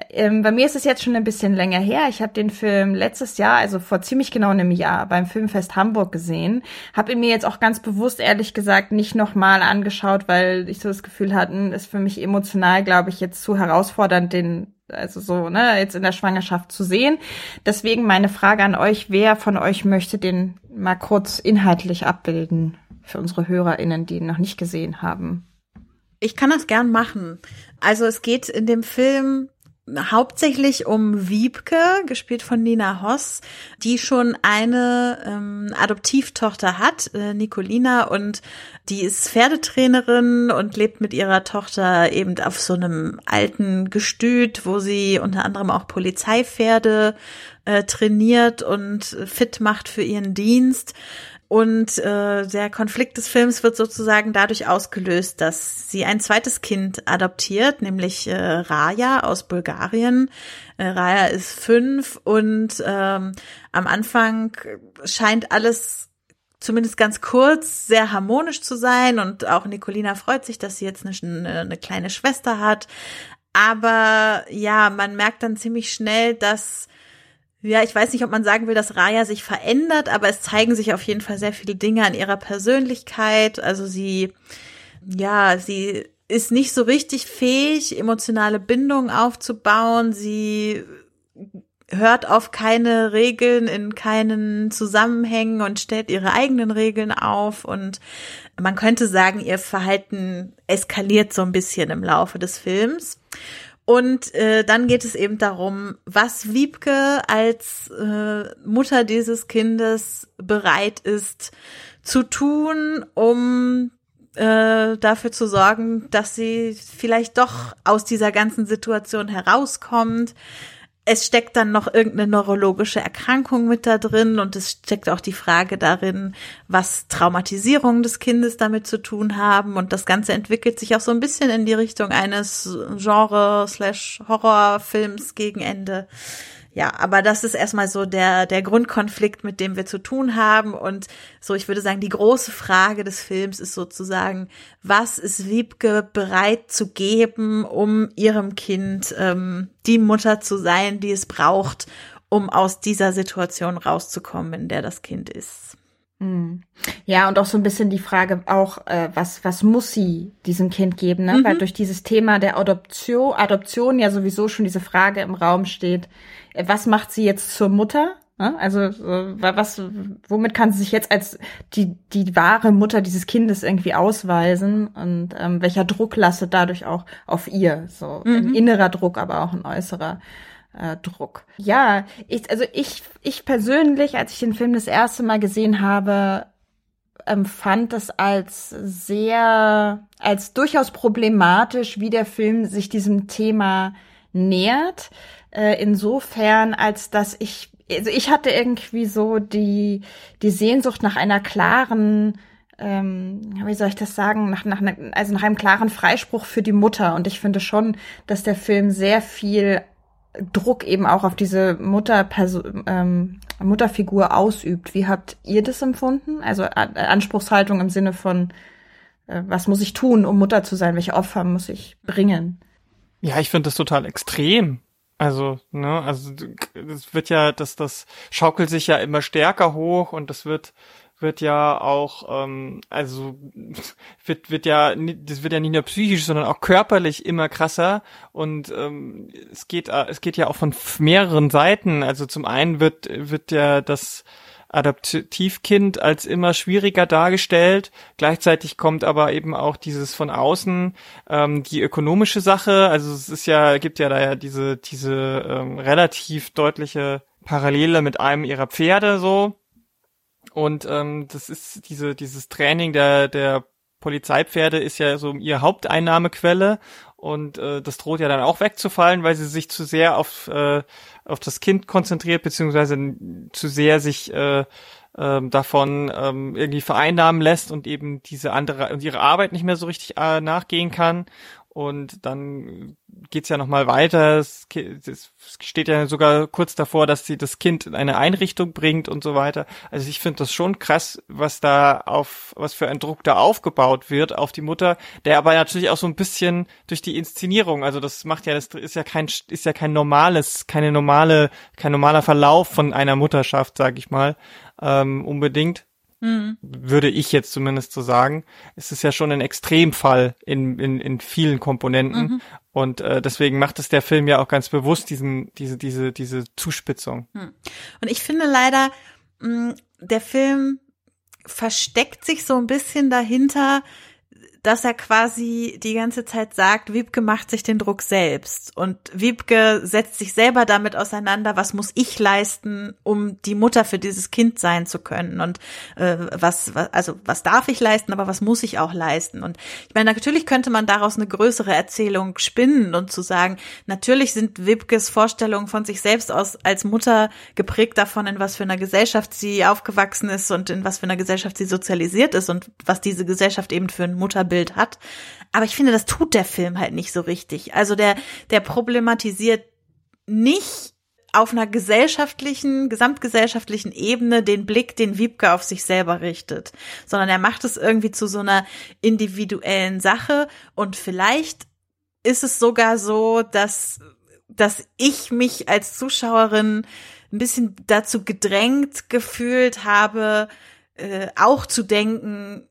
Ähm, bei mir ist es jetzt schon ein bisschen länger her. Ich habe den Film letztes Jahr, also vor ziemlich genau einem Jahr, beim Filmfest Hamburg gesehen. Habe ihn mir jetzt auch ganz bewusst, ehrlich gesagt, nicht nochmal angeschaut, weil ich so das Gefühl hatte, hm, ist für mich emotional, glaube ich, jetzt zu herausfordernd, den also so, ne, jetzt in der Schwangerschaft zu sehen. Deswegen meine Frage an euch, wer von euch möchte den mal kurz inhaltlich abbilden für unsere HörerInnen, die ihn noch nicht gesehen haben? Ich kann das gern machen. Also es geht in dem Film hauptsächlich um Wiebke, gespielt von Nina Hoss, die schon eine ähm, Adoptivtochter hat, äh, Nicolina, und die ist Pferdetrainerin und lebt mit ihrer Tochter eben auf so einem alten Gestüt, wo sie unter anderem auch Polizeipferde äh, trainiert und fit macht für ihren Dienst. Und äh, der Konflikt des Films wird sozusagen dadurch ausgelöst, dass sie ein zweites Kind adoptiert, nämlich äh, Raja aus Bulgarien. Äh, Raja ist fünf und ähm, am Anfang scheint alles zumindest ganz kurz sehr harmonisch zu sein und auch Nicolina freut sich, dass sie jetzt eine, eine kleine Schwester hat. Aber ja, man merkt dann ziemlich schnell, dass ja, ich weiß nicht, ob man sagen will, dass Raya sich verändert, aber es zeigen sich auf jeden Fall sehr viele Dinge an ihrer Persönlichkeit. Also sie, ja, sie ist nicht so richtig fähig, emotionale Bindungen aufzubauen. Sie hört auf keine Regeln in keinen Zusammenhängen und stellt ihre eigenen Regeln auf und man könnte sagen, ihr Verhalten eskaliert so ein bisschen im Laufe des Films. Und äh, dann geht es eben darum, was Wiebke als äh, Mutter dieses Kindes bereit ist zu tun, um äh, dafür zu sorgen, dass sie vielleicht doch aus dieser ganzen Situation herauskommt, es steckt dann noch irgendeine neurologische Erkrankung mit da drin und es steckt auch die Frage darin, was Traumatisierungen des Kindes damit zu tun haben und das Ganze entwickelt sich auch so ein bisschen in die Richtung eines Genre-Horrorfilms gegen Ende. Ja, aber das ist erstmal so der, der Grundkonflikt, mit dem wir zu tun haben. Und so, ich würde sagen, die große Frage des Films ist sozusagen, was ist Wiebke bereit zu geben, um ihrem Kind ähm, die Mutter zu sein, die es braucht, um aus dieser Situation rauszukommen, in der das Kind ist. Hm. Ja, und auch so ein bisschen die Frage auch, äh, was, was muss sie diesem Kind geben, ne? Mhm. Weil durch dieses Thema der Adoption, Adoption ja sowieso schon diese Frage im Raum steht, äh, was macht sie jetzt zur Mutter? Also was, womit kann sie sich jetzt als die die wahre Mutter dieses Kindes irgendwie ausweisen und ähm, welcher Druck lastet dadurch auch auf ihr so mhm. ein innerer Druck, aber auch ein äußerer äh, Druck. Ja, ich, also ich ich persönlich, als ich den Film das erste Mal gesehen habe, empfand es als sehr als durchaus problematisch, wie der Film sich diesem Thema nähert äh, insofern, als dass ich, also ich hatte irgendwie so die, die Sehnsucht nach einer klaren, ähm, wie soll ich das sagen, nach, nach, also nach einem klaren Freispruch für die Mutter. Und ich finde schon, dass der Film sehr viel Druck eben auch auf diese Mutter ähm, Mutterfigur ausübt. Wie habt ihr das empfunden? Also Anspruchshaltung im Sinne von, äh, was muss ich tun, um Mutter zu sein? Welche Opfer muss ich bringen? Ja, ich finde das total extrem. Also, ne, also das wird ja, das, das schaukelt sich ja immer stärker hoch und das wird wird ja auch, ähm, also wird wird ja, das wird ja nicht nur psychisch, sondern auch körperlich immer krasser und ähm, es geht es geht ja auch von mehreren Seiten. Also zum einen wird wird ja das Adoptivkind als immer schwieriger dargestellt. Gleichzeitig kommt aber eben auch dieses von außen ähm, die ökonomische Sache. Also es ist ja, gibt ja da ja diese, diese ähm, relativ deutliche Parallele mit einem ihrer Pferde so. Und ähm, das ist diese, dieses Training der, der Polizeipferde ist ja so ihre Haupteinnahmequelle und äh, das droht ja dann auch wegzufallen, weil sie sich zu sehr auf, äh, auf das Kind konzentriert, beziehungsweise zu sehr sich äh, äh, davon ähm, irgendwie vereinnahmen lässt und eben diese andere und ihre Arbeit nicht mehr so richtig äh, nachgehen kann. Und dann geht's ja noch mal weiter. Es, es, steht ja sogar kurz davor, dass sie das Kind in eine Einrichtung bringt und so weiter. Also ich finde das schon krass, was da auf, was für ein Druck da aufgebaut wird auf die Mutter, der aber natürlich auch so ein bisschen durch die Inszenierung, also das macht ja, das ist ja kein, ist ja kein normales, keine normale, kein normaler Verlauf von einer Mutterschaft, sag ich mal, ähm, unbedingt Mhm. Würde ich jetzt zumindest so sagen. Es ist ja schon ein Extremfall in, in, in vielen Komponenten. Mhm. Und äh, deswegen macht es der Film ja auch ganz bewusst diesen, diese, diese, diese Zuspitzung. Mhm. Und ich finde leider, mh, der Film versteckt sich so ein bisschen dahinter, dass er quasi die ganze Zeit sagt, Wiebke macht sich den Druck selbst. Und Wiebke setzt sich selber damit auseinander, was muss ich leisten, um die Mutter für dieses Kind sein zu können? Und äh, was, was also was darf ich leisten, aber was muss ich auch leisten? Und ich meine natürlich könnte man daraus eine größere Erzählung spinnen und zu sagen, natürlich sind Wiebkes Vorstellungen von sich selbst aus als Mutter geprägt davon, in was für einer Gesellschaft sie aufgewachsen ist und in was für einer Gesellschaft sie sozialisiert ist und was diese Gesellschaft eben für ein Mutter Bild hat. Aber ich finde, das tut der Film halt nicht so richtig. Also der, der problematisiert nicht auf einer gesellschaftlichen, gesamtgesellschaftlichen Ebene den Blick, den Wiebke auf sich selber richtet, sondern er macht es irgendwie zu so einer individuellen Sache und vielleicht ist es sogar so, dass, dass ich mich als Zuschauerin ein bisschen dazu gedrängt gefühlt habe, äh, auch zu denken,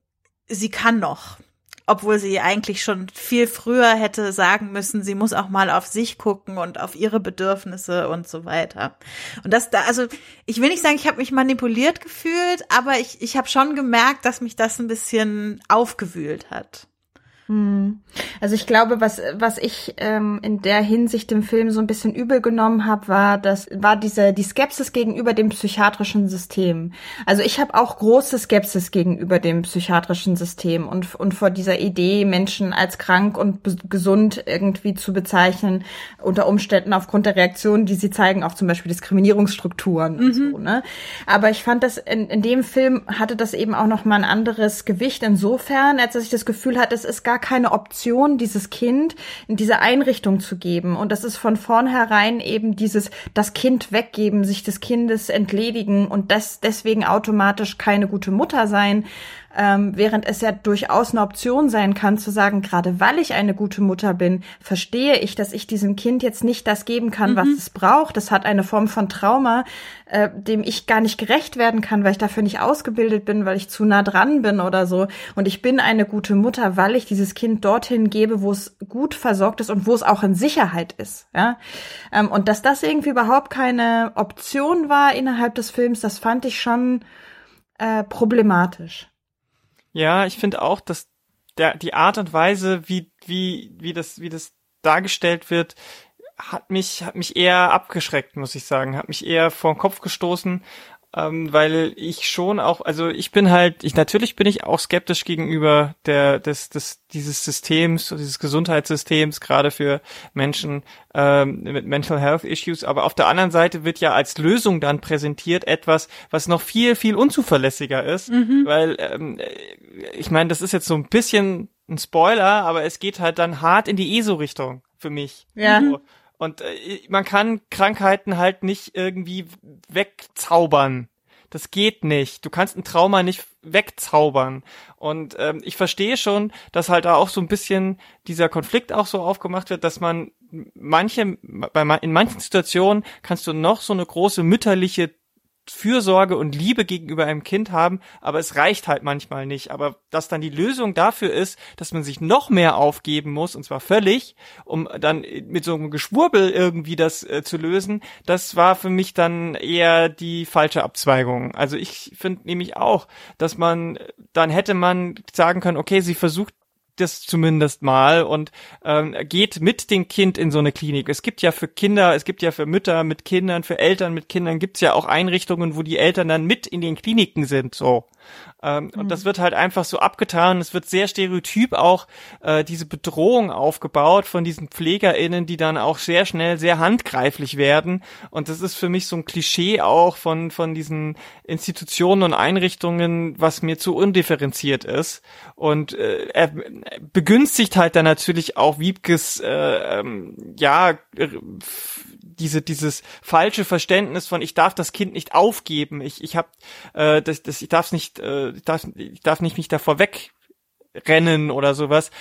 sie kann noch obwohl sie eigentlich schon viel früher hätte sagen müssen, sie muss auch mal auf sich gucken und auf ihre Bedürfnisse und so weiter. Und das da, also ich will nicht sagen, ich habe mich manipuliert gefühlt, aber ich, ich habe schon gemerkt, dass mich das ein bisschen aufgewühlt hat. Hm. Also ich glaube, was was ich ähm, in der Hinsicht dem Film so ein bisschen übel genommen habe, war das war diese die Skepsis gegenüber dem psychiatrischen System. Also ich habe auch große Skepsis gegenüber dem psychiatrischen System und und vor dieser Idee Menschen als krank und gesund irgendwie zu bezeichnen unter Umständen aufgrund der Reaktionen, die sie zeigen, auch zum Beispiel Diskriminierungsstrukturen mhm. und so. Ne? Aber ich fand das in, in dem Film hatte das eben auch noch mal ein anderes Gewicht insofern, als dass ich das Gefühl hatte, es ist gar keine Option, dieses Kind in diese Einrichtung zu geben. Und das ist von vornherein eben dieses, das Kind weggeben, sich des Kindes entledigen und das deswegen automatisch keine gute Mutter sein, ähm, während es ja durchaus eine Option sein kann zu sagen, gerade weil ich eine gute Mutter bin, verstehe ich, dass ich diesem Kind jetzt nicht das geben kann, mhm. was es braucht. Das hat eine Form von Trauma, äh, dem ich gar nicht gerecht werden kann, weil ich dafür nicht ausgebildet bin, weil ich zu nah dran bin oder so. Und ich bin eine gute Mutter, weil ich dieses Kind dorthin gebe, wo es gut versorgt ist und wo es auch in Sicherheit ist. Ja? Ähm, und dass das irgendwie überhaupt keine Option war innerhalb des Films, das fand ich schon äh, problematisch. Ja, ich finde auch, dass der, die Art und Weise, wie, wie, wie das, wie das dargestellt wird, hat mich, hat mich eher abgeschreckt, muss ich sagen, hat mich eher vor den Kopf gestoßen ähm, weil ich schon auch, also ich bin halt, ich natürlich bin ich auch skeptisch gegenüber der des des dieses Systems, dieses Gesundheitssystems gerade für Menschen ähm, mit Mental Health Issues, aber auf der anderen Seite wird ja als Lösung dann präsentiert etwas, was noch viel viel unzuverlässiger ist, mhm. weil ähm, ich meine, das ist jetzt so ein bisschen ein Spoiler, aber es geht halt dann hart in die ESO-Richtung für mich. Ja. So. Und äh, man kann Krankheiten halt nicht irgendwie wegzaubern. Das geht nicht. Du kannst ein Trauma nicht wegzaubern. Und ähm, ich verstehe schon, dass halt da auch so ein bisschen dieser Konflikt auch so aufgemacht wird, dass man manche, bei, in manchen Situationen kannst du noch so eine große mütterliche Fürsorge und Liebe gegenüber einem Kind haben, aber es reicht halt manchmal nicht. Aber dass dann die Lösung dafür ist, dass man sich noch mehr aufgeben muss, und zwar völlig, um dann mit so einem Geschwurbel irgendwie das äh, zu lösen, das war für mich dann eher die falsche Abzweigung. Also ich finde nämlich auch, dass man, dann hätte man sagen können, okay, sie versucht das zumindest mal und ähm, geht mit dem Kind in so eine Klinik. Es gibt ja für Kinder, es gibt ja für Mütter mit Kindern, für Eltern mit Kindern gibt's ja auch Einrichtungen, wo die Eltern dann mit in den Kliniken sind. So. Ähm, mhm. Und das wird halt einfach so abgetan. Es wird sehr stereotyp auch äh, diese Bedrohung aufgebaut von diesen PflegerInnen, die dann auch sehr schnell sehr handgreiflich werden. Und das ist für mich so ein Klischee auch von, von diesen Institutionen und Einrichtungen, was mir zu undifferenziert ist. Und äh, er begünstigt halt dann natürlich auch Wiebkes, äh, ähm, ja, diese dieses falsche Verständnis von ich darf das Kind nicht aufgeben, ich ich habe äh, das, das ich darf nicht äh, ich darf ich darf nicht mich davor wegrennen oder sowas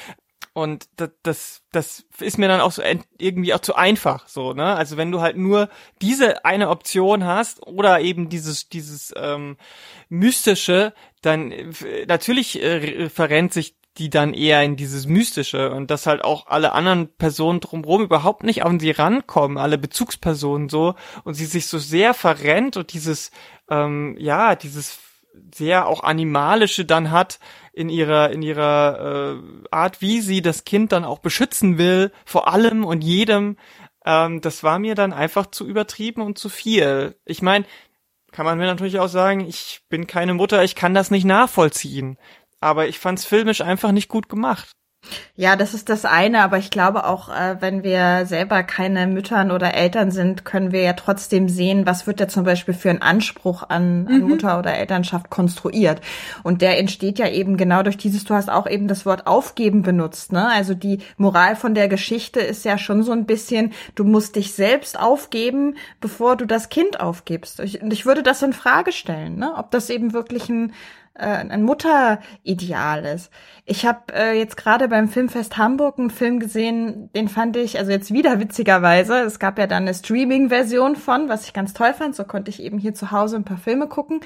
und das, das, das ist mir dann auch so irgendwie auch zu einfach, so, ne? Also wenn du halt nur diese eine Option hast oder eben dieses, dieses ähm, mystische, dann äh, natürlich äh, verrennt sich die dann eher in dieses Mystische und dass halt auch alle anderen Personen drumherum überhaupt nicht an sie rankommen, alle Bezugspersonen so und sie sich so sehr verrennt und dieses, ähm, ja, dieses sehr auch animalische dann hat in ihrer in ihrer äh, Art, wie sie das Kind dann auch beschützen will vor allem und jedem. Ähm, das war mir dann einfach zu übertrieben und zu viel. Ich meine, kann man mir natürlich auch sagen, ich bin keine Mutter, ich kann das nicht nachvollziehen aber ich fand's filmisch einfach nicht gut gemacht. Ja, das ist das eine, aber ich glaube auch, äh, wenn wir selber keine Müttern oder Eltern sind, können wir ja trotzdem sehen, was wird da zum Beispiel für ein Anspruch an, an mhm. Mutter oder Elternschaft konstruiert. Und der entsteht ja eben genau durch dieses, du hast auch eben das Wort aufgeben benutzt, ne? Also die Moral von der Geschichte ist ja schon so ein bisschen, du musst dich selbst aufgeben, bevor du das Kind aufgibst. Ich, und ich würde das in Frage stellen, ne? Ob das eben wirklich ein äh, ein Mutterideal ist. Ich habe äh, jetzt gerade beim Filmfest Hamburg einen Film gesehen, den fand ich, also jetzt wieder witzigerweise, es gab ja dann eine Streaming-Version von, was ich ganz toll fand, so konnte ich eben hier zu Hause ein paar Filme gucken.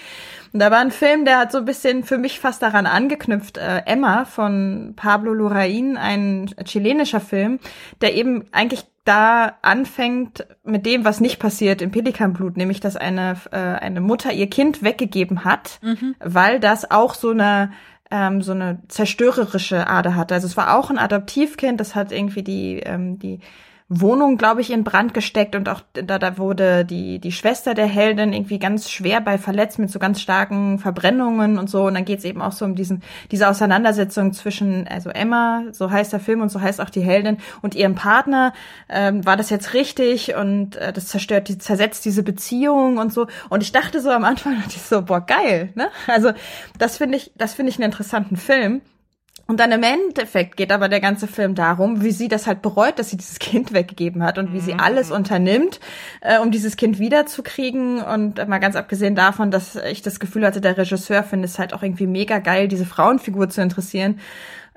Und da war ein Film, der hat so ein bisschen für mich fast daran angeknüpft, äh, Emma von Pablo Lurain, ein chilenischer Film, der eben eigentlich da anfängt mit dem, was nicht passiert im Pelikanblut, nämlich dass eine, äh, eine Mutter ihr Kind weggegeben hat, mhm. weil das auch so eine ähm, so eine zerstörerische Ader hatte. Also es war auch ein Adoptivkind, das hat irgendwie die ähm, die Wohnung, glaube ich, in Brand gesteckt und auch da, da wurde die, die Schwester der Heldin irgendwie ganz schwer bei verletzt mit so ganz starken Verbrennungen und so. Und dann geht es eben auch so um diesen, diese Auseinandersetzung zwischen, also Emma, so heißt der Film und so heißt auch die Heldin, und ihrem Partner. Ähm, war das jetzt richtig? Und äh, das zerstört, die, zersetzt diese Beziehung und so. Und ich dachte so am Anfang, dachte ich so, boah, geil, ne? Also das finde ich, das finde ich einen interessanten Film. Und dann im Endeffekt geht aber der ganze Film darum, wie sie das halt bereut, dass sie dieses Kind weggegeben hat und wie sie mhm. alles unternimmt, äh, um dieses Kind wiederzukriegen. Und mal ganz abgesehen davon, dass ich das Gefühl hatte, der Regisseur findet es halt auch irgendwie mega geil, diese Frauenfigur zu interessieren,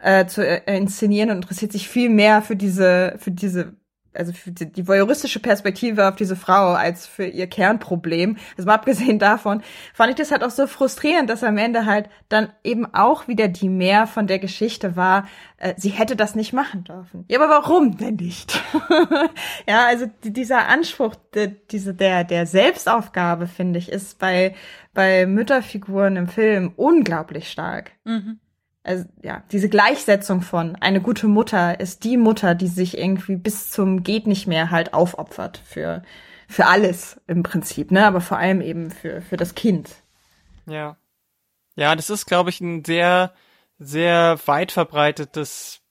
äh, zu äh, inszenieren und interessiert sich viel mehr für diese, für diese also die, die voyeuristische Perspektive auf diese Frau als für ihr Kernproblem. Also mal abgesehen davon, fand ich das halt auch so frustrierend, dass am Ende halt dann eben auch wieder die mehr von der Geschichte war, äh, sie hätte das nicht machen dürfen. Ja, aber warum denn nicht? ja, also dieser Anspruch, de, diese, der, der Selbstaufgabe, finde ich, ist bei, bei Mütterfiguren im Film unglaublich stark. Mhm also ja, diese Gleichsetzung von eine gute Mutter ist die Mutter, die sich irgendwie bis zum geht nicht mehr halt aufopfert für für alles im Prinzip, ne, aber vor allem eben für für das Kind. Ja. Ja, das ist glaube ich ein sehr sehr weit verbreitetes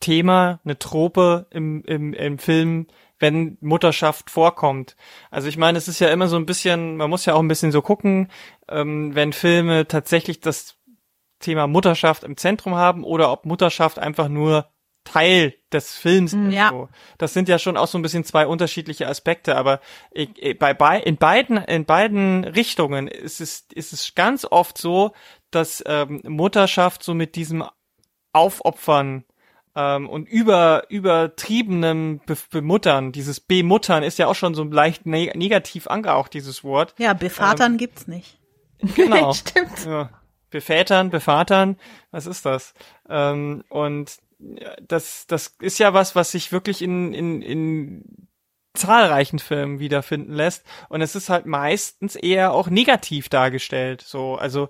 Thema, eine Trope im im im Film, wenn Mutterschaft vorkommt. Also ich meine, es ist ja immer so ein bisschen, man muss ja auch ein bisschen so gucken, ähm, wenn Filme tatsächlich das Thema Mutterschaft im Zentrum haben oder ob Mutterschaft einfach nur Teil des Films ist. Ja. So. Das sind ja schon auch so ein bisschen zwei unterschiedliche Aspekte, aber ich, bei, bei, in beiden in beiden Richtungen ist es ist es ganz oft so, dass ähm, Mutterschaft so mit diesem Aufopfern ähm, und über übertriebenem Be Bemuttern. Dieses Bemuttern ist ja auch schon so leicht ne negativ angehaucht, dieses Wort. Ja, Bevatern ähm, gibt's nicht. Genau. Stimmt. Ja. Bevätern, bevatern, was ist das? Ähm, und das, das ist ja was, was sich wirklich in, in, in zahlreichen Filmen wiederfinden lässt und es ist halt meistens eher auch negativ dargestellt so also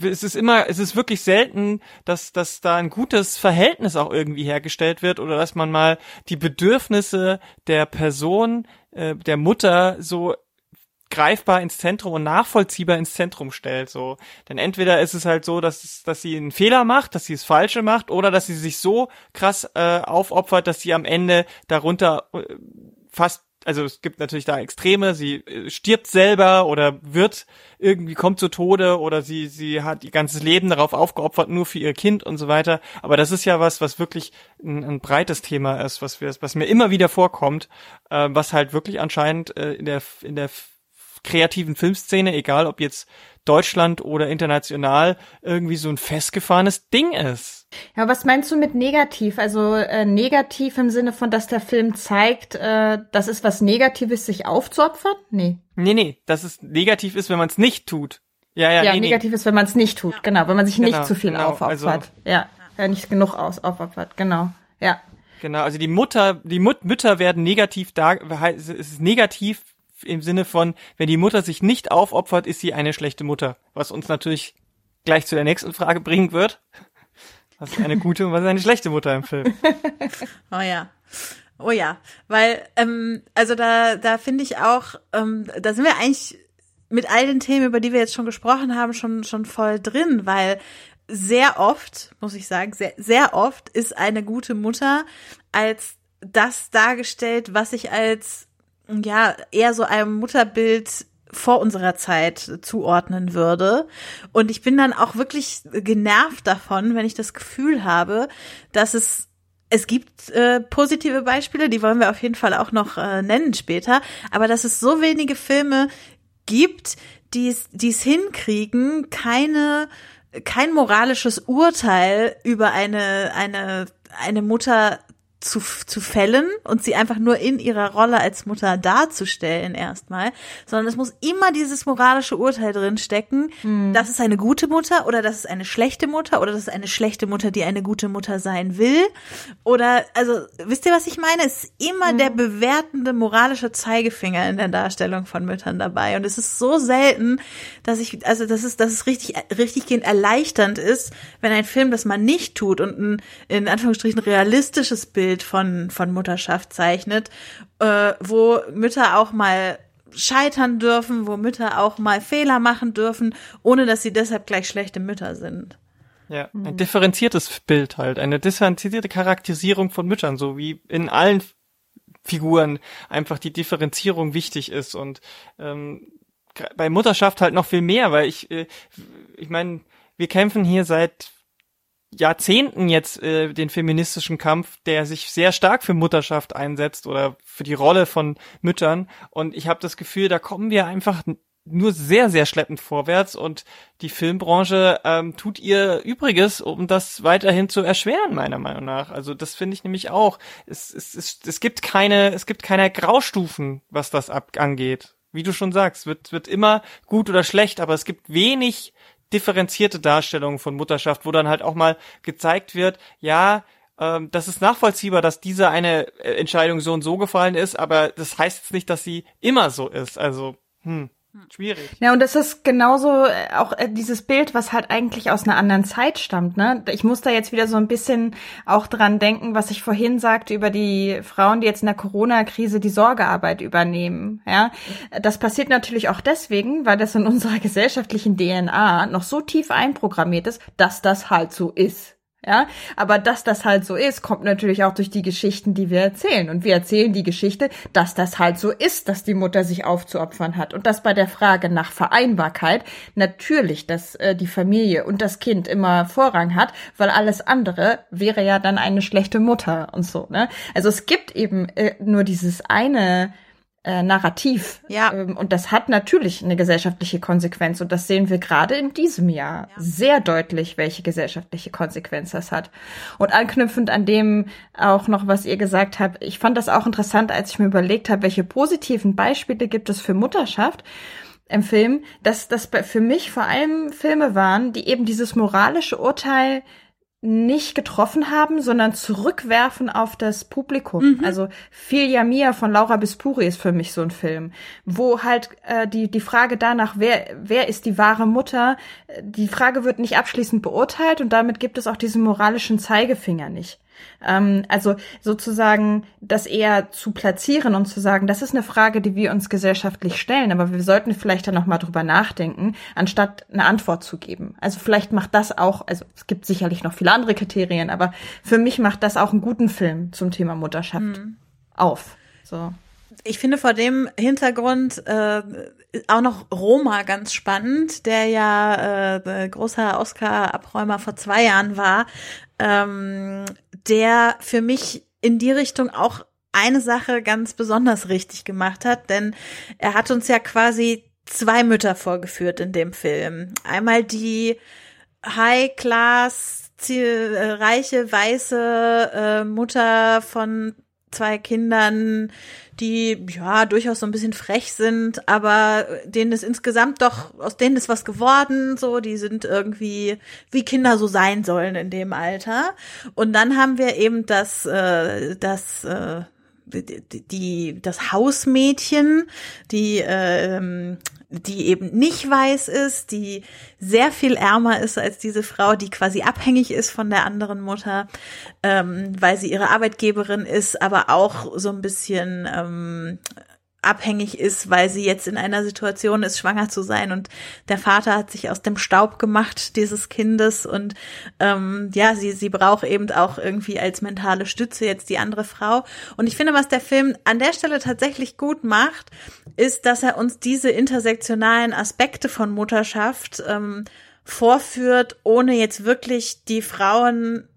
es ist immer es ist wirklich selten dass dass da ein gutes Verhältnis auch irgendwie hergestellt wird oder dass man mal die Bedürfnisse der Person äh, der Mutter so greifbar ins Zentrum und nachvollziehbar ins Zentrum stellt, so. Denn entweder ist es halt so, dass, dass sie einen Fehler macht, dass sie es Falsche macht, oder dass sie sich so krass äh, aufopfert, dass sie am Ende darunter äh, fast also es gibt natürlich da Extreme, sie äh, stirbt selber oder wird irgendwie kommt zu Tode oder sie sie hat ihr ganzes Leben darauf aufgeopfert nur für ihr Kind und so weiter, aber das ist ja was, was wirklich ein, ein breites Thema ist, was wir was mir immer wieder vorkommt, äh, was halt wirklich anscheinend äh, in der in der kreativen Filmszene, egal ob jetzt Deutschland oder international, irgendwie so ein festgefahrenes Ding ist. Ja, was meinst du mit negativ? Also äh, negativ im Sinne von, dass der Film zeigt, äh, dass es was Negatives, sich aufzuopfern? Nee. Nee, nee, dass es negativ ist, wenn man es nicht tut. Ja, ja, ja nee, negativ nee. ist, wenn man es nicht tut, genau, wenn man sich genau, nicht zu viel genau, aufopfert. Also, ja, ja, nicht genug aus, aufopfert, genau, ja. Genau, also die Mutter, die Mut Mütter werden negativ da, es ist negativ im Sinne von, wenn die Mutter sich nicht aufopfert, ist sie eine schlechte Mutter. Was uns natürlich gleich zu der nächsten Frage bringen wird. Was ist eine gute und was ist eine schlechte Mutter im Film? Oh ja. Oh ja, weil, ähm, also da, da finde ich auch, ähm, da sind wir eigentlich mit all den Themen, über die wir jetzt schon gesprochen haben, schon, schon voll drin, weil sehr oft, muss ich sagen, sehr, sehr oft ist eine gute Mutter als das dargestellt, was ich als ja, eher so einem Mutterbild vor unserer Zeit zuordnen würde. Und ich bin dann auch wirklich genervt davon, wenn ich das Gefühl habe, dass es es gibt äh, positive Beispiele, die wollen wir auf jeden Fall auch noch äh, nennen später, aber dass es so wenige Filme gibt, die es hinkriegen, keine kein moralisches Urteil über eine eine eine Mutter zu, zu fällen und sie einfach nur in ihrer Rolle als Mutter darzustellen erstmal, sondern es muss immer dieses moralische Urteil drin stecken, mhm. das ist eine gute Mutter oder das ist eine schlechte Mutter oder das ist eine schlechte Mutter, die eine gute Mutter sein will oder also wisst ihr, was ich meine? Es ist immer mhm. der bewertende moralische Zeigefinger in der Darstellung von Müttern dabei und es ist so selten, dass ich also das ist das ist richtig richtig erleichternd ist, wenn ein Film das mal nicht tut und ein in Anführungsstrichen realistisches Bild Bild von, von Mutterschaft zeichnet, äh, wo Mütter auch mal scheitern dürfen, wo Mütter auch mal Fehler machen dürfen, ohne dass sie deshalb gleich schlechte Mütter sind. Ja, ein differenziertes Bild halt, eine differenzierte Charakterisierung von Müttern, so wie in allen Figuren einfach die Differenzierung wichtig ist und ähm, bei Mutterschaft halt noch viel mehr, weil ich, äh, ich meine, wir kämpfen hier seit Jahrzehnten jetzt äh, den feministischen Kampf, der sich sehr stark für Mutterschaft einsetzt oder für die Rolle von Müttern. Und ich habe das Gefühl, da kommen wir einfach nur sehr, sehr schleppend vorwärts und die Filmbranche ähm, tut ihr Übriges, um das weiterhin zu erschweren, meiner Meinung nach. Also das finde ich nämlich auch. Es, es, es, es gibt keine, es gibt keine Graustufen, was das ab angeht. Wie du schon sagst, wird, wird immer gut oder schlecht, aber es gibt wenig differenzierte Darstellung von Mutterschaft, wo dann halt auch mal gezeigt wird, ja, ähm, das ist nachvollziehbar, dass diese eine äh, Entscheidung so und so gefallen ist, aber das heißt jetzt nicht, dass sie immer so ist. Also, hm. Schwierig. Ja, und das ist genauso äh, auch äh, dieses Bild, was halt eigentlich aus einer anderen Zeit stammt, ne? Ich muss da jetzt wieder so ein bisschen auch dran denken, was ich vorhin sagte über die Frauen, die jetzt in der Corona-Krise die Sorgearbeit übernehmen, ja? Das passiert natürlich auch deswegen, weil das in unserer gesellschaftlichen DNA noch so tief einprogrammiert ist, dass das halt so ist. Ja, aber dass das halt so ist, kommt natürlich auch durch die Geschichten, die wir erzählen. Und wir erzählen die Geschichte, dass das halt so ist, dass die Mutter sich aufzuopfern hat. Und dass bei der Frage nach Vereinbarkeit natürlich, dass äh, die Familie und das Kind immer Vorrang hat, weil alles andere wäre ja dann eine schlechte Mutter und so, ne? Also es gibt eben äh, nur dieses eine äh, Narrativ. Ja. Ähm, und das hat natürlich eine gesellschaftliche Konsequenz. Und das sehen wir gerade in diesem Jahr ja. sehr deutlich, welche gesellschaftliche Konsequenz das hat. Und anknüpfend an dem auch noch, was ihr gesagt habt, ich fand das auch interessant, als ich mir überlegt habe, welche positiven Beispiele gibt es für Mutterschaft im Film, dass das für mich vor allem Filme waren, die eben dieses moralische Urteil nicht getroffen haben, sondern zurückwerfen auf das Publikum. Mhm. Also Filia Mia von Laura Bispuri ist für mich so ein Film, wo halt äh, die die Frage danach, wer wer ist die wahre Mutter, die Frage wird nicht abschließend beurteilt und damit gibt es auch diesen moralischen Zeigefinger nicht. Ähm, also sozusagen das eher zu platzieren und zu sagen, das ist eine Frage, die wir uns gesellschaftlich stellen, aber wir sollten vielleicht dann nochmal drüber nachdenken, anstatt eine Antwort zu geben. Also vielleicht macht das auch, also es gibt sicherlich noch viele andere Kriterien, aber für mich macht das auch einen guten Film zum Thema Mutterschaft mhm. auf. So. Ich finde vor dem Hintergrund äh, auch noch Roma ganz spannend, der ja äh, großer Oscar-Abräumer vor zwei Jahren war, ähm, der für mich in die Richtung auch eine Sache ganz besonders richtig gemacht hat, denn er hat uns ja quasi zwei Mütter vorgeführt in dem Film. Einmal die High-Class, äh, reiche, weiße äh, Mutter von zwei Kindern, die ja durchaus so ein bisschen frech sind, aber denen ist insgesamt doch, aus denen ist was geworden, so, die sind irgendwie, wie Kinder so sein sollen in dem Alter. Und dann haben wir eben das, äh, das, äh, die, das Hausmädchen, die ähm, die eben nicht weiß ist, die sehr viel ärmer ist als diese Frau, die quasi abhängig ist von der anderen Mutter, ähm, weil sie ihre Arbeitgeberin ist, aber auch so ein bisschen ähm, abhängig ist, weil sie jetzt in einer Situation ist, schwanger zu sein. Und der Vater hat sich aus dem Staub gemacht dieses Kindes. Und ähm, ja, sie sie braucht eben auch irgendwie als mentale Stütze jetzt die andere Frau. Und ich finde, was der Film an der Stelle tatsächlich gut macht, ist, dass er uns diese intersektionalen Aspekte von Mutterschaft ähm, vorführt, ohne jetzt wirklich die Frauen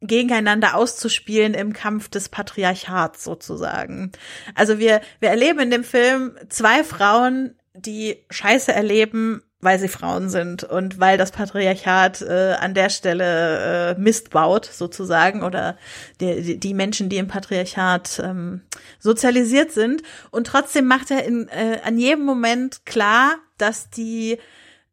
gegeneinander auszuspielen im Kampf des Patriarchats sozusagen. Also wir, wir erleben in dem Film zwei Frauen, die Scheiße erleben, weil sie Frauen sind und weil das Patriarchat äh, an der Stelle äh, Mist baut sozusagen oder die, die Menschen, die im Patriarchat ähm, sozialisiert sind. Und trotzdem macht er in, äh, an jedem Moment klar, dass die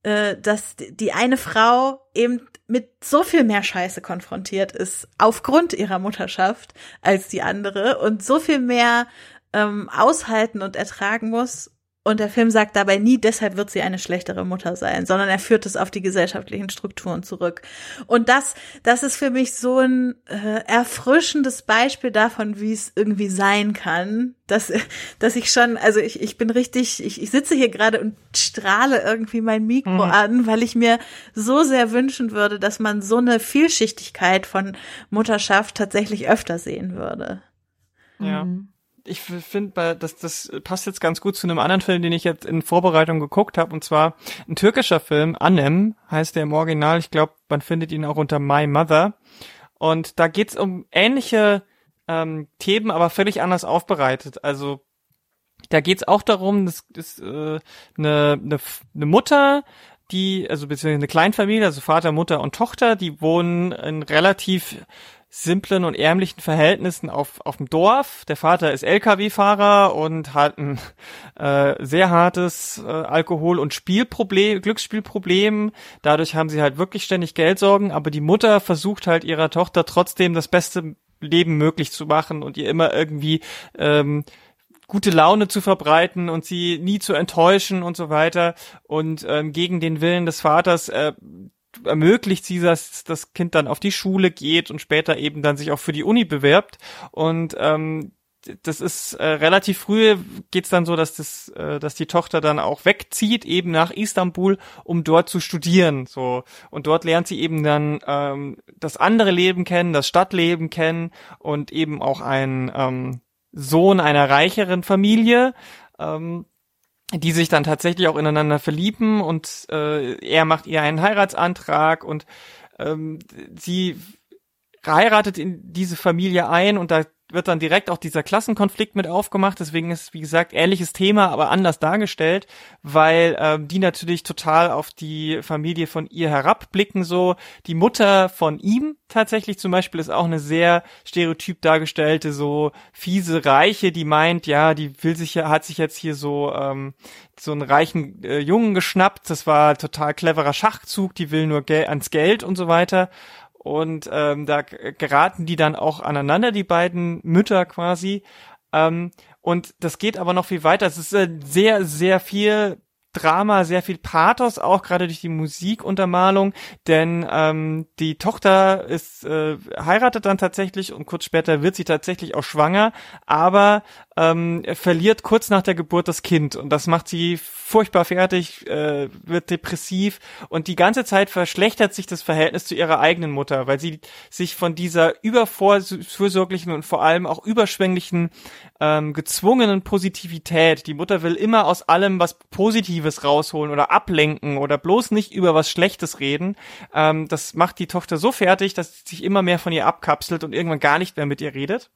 äh, dass die eine Frau eben mit so viel mehr Scheiße konfrontiert ist aufgrund ihrer Mutterschaft als die andere und so viel mehr ähm, aushalten und ertragen muss und der Film sagt dabei nie, deshalb wird sie eine schlechtere Mutter sein, sondern er führt es auf die gesellschaftlichen Strukturen zurück. Und das, das ist für mich so ein äh, erfrischendes Beispiel davon, wie es irgendwie sein kann, dass, dass ich schon, also ich, ich bin richtig, ich, ich sitze hier gerade und strahle irgendwie mein Mikro mhm. an, weil ich mir so sehr wünschen würde, dass man so eine Vielschichtigkeit von Mutterschaft tatsächlich öfter sehen würde. Ja. Mhm ich finde, das, das passt jetzt ganz gut zu einem anderen Film, den ich jetzt in Vorbereitung geguckt habe, und zwar ein türkischer Film, Annem heißt der im Original. Ich glaube, man findet ihn auch unter My Mother. Und da geht's um ähnliche ähm, Themen, aber völlig anders aufbereitet. Also da geht's auch darum, dass, dass äh, eine, eine, eine Mutter, die, also beziehungsweise eine Kleinfamilie, also Vater, Mutter und Tochter, die wohnen in relativ simplen und ärmlichen Verhältnissen auf, auf dem Dorf. Der Vater ist Lkw-Fahrer und hat ein äh, sehr hartes äh, Alkohol- und Spielproblem, Glücksspielproblem. Dadurch haben sie halt wirklich ständig Geldsorgen, aber die Mutter versucht halt ihrer Tochter trotzdem das beste Leben möglich zu machen und ihr immer irgendwie ähm, gute Laune zu verbreiten und sie nie zu enttäuschen und so weiter und ähm, gegen den Willen des Vaters äh, ermöglicht sie, dass das Kind dann auf die Schule geht und später eben dann sich auch für die Uni bewerbt. Und ähm, das ist äh, relativ früh geht's dann so, dass das, äh, dass die Tochter dann auch wegzieht eben nach Istanbul, um dort zu studieren. So und dort lernt sie eben dann ähm, das andere Leben kennen, das Stadtleben kennen und eben auch einen ähm, Sohn einer reicheren Familie. Ähm, die sich dann tatsächlich auch ineinander verlieben und äh, er macht ihr einen Heiratsantrag und ähm, sie heiratet in diese Familie ein und da wird dann direkt auch dieser Klassenkonflikt mit aufgemacht. Deswegen ist, wie gesagt, ähnliches Thema, aber anders dargestellt, weil ähm, die natürlich total auf die Familie von ihr herabblicken. So die Mutter von ihm tatsächlich zum Beispiel ist auch eine sehr stereotyp dargestellte, so fiese Reiche, die meint, ja, die will sich ja, hat sich jetzt hier so ähm, so einen reichen äh, Jungen geschnappt. Das war total cleverer Schachzug. Die will nur Gel ans Geld und so weiter und ähm, da geraten die dann auch aneinander, die beiden Mütter quasi. Ähm, und das geht aber noch viel weiter. Es ist äh, sehr, sehr viel Drama, sehr viel Pathos, auch gerade durch die Musikuntermalung, denn ähm, die Tochter ist äh, heiratet dann tatsächlich und kurz später wird sie tatsächlich auch schwanger, aber ähm, verliert kurz nach der Geburt das Kind und das macht sie furchtbar fertig, äh, wird depressiv und die ganze Zeit verschlechtert sich das Verhältnis zu ihrer eigenen Mutter, weil sie sich von dieser übervorsorglichen und vor allem auch überschwänglichen ähm, gezwungenen Positivität, die Mutter will immer aus allem was Positives rausholen oder ablenken oder bloß nicht über was Schlechtes reden, ähm, das macht die Tochter so fertig, dass sie sich immer mehr von ihr abkapselt und irgendwann gar nicht mehr mit ihr redet.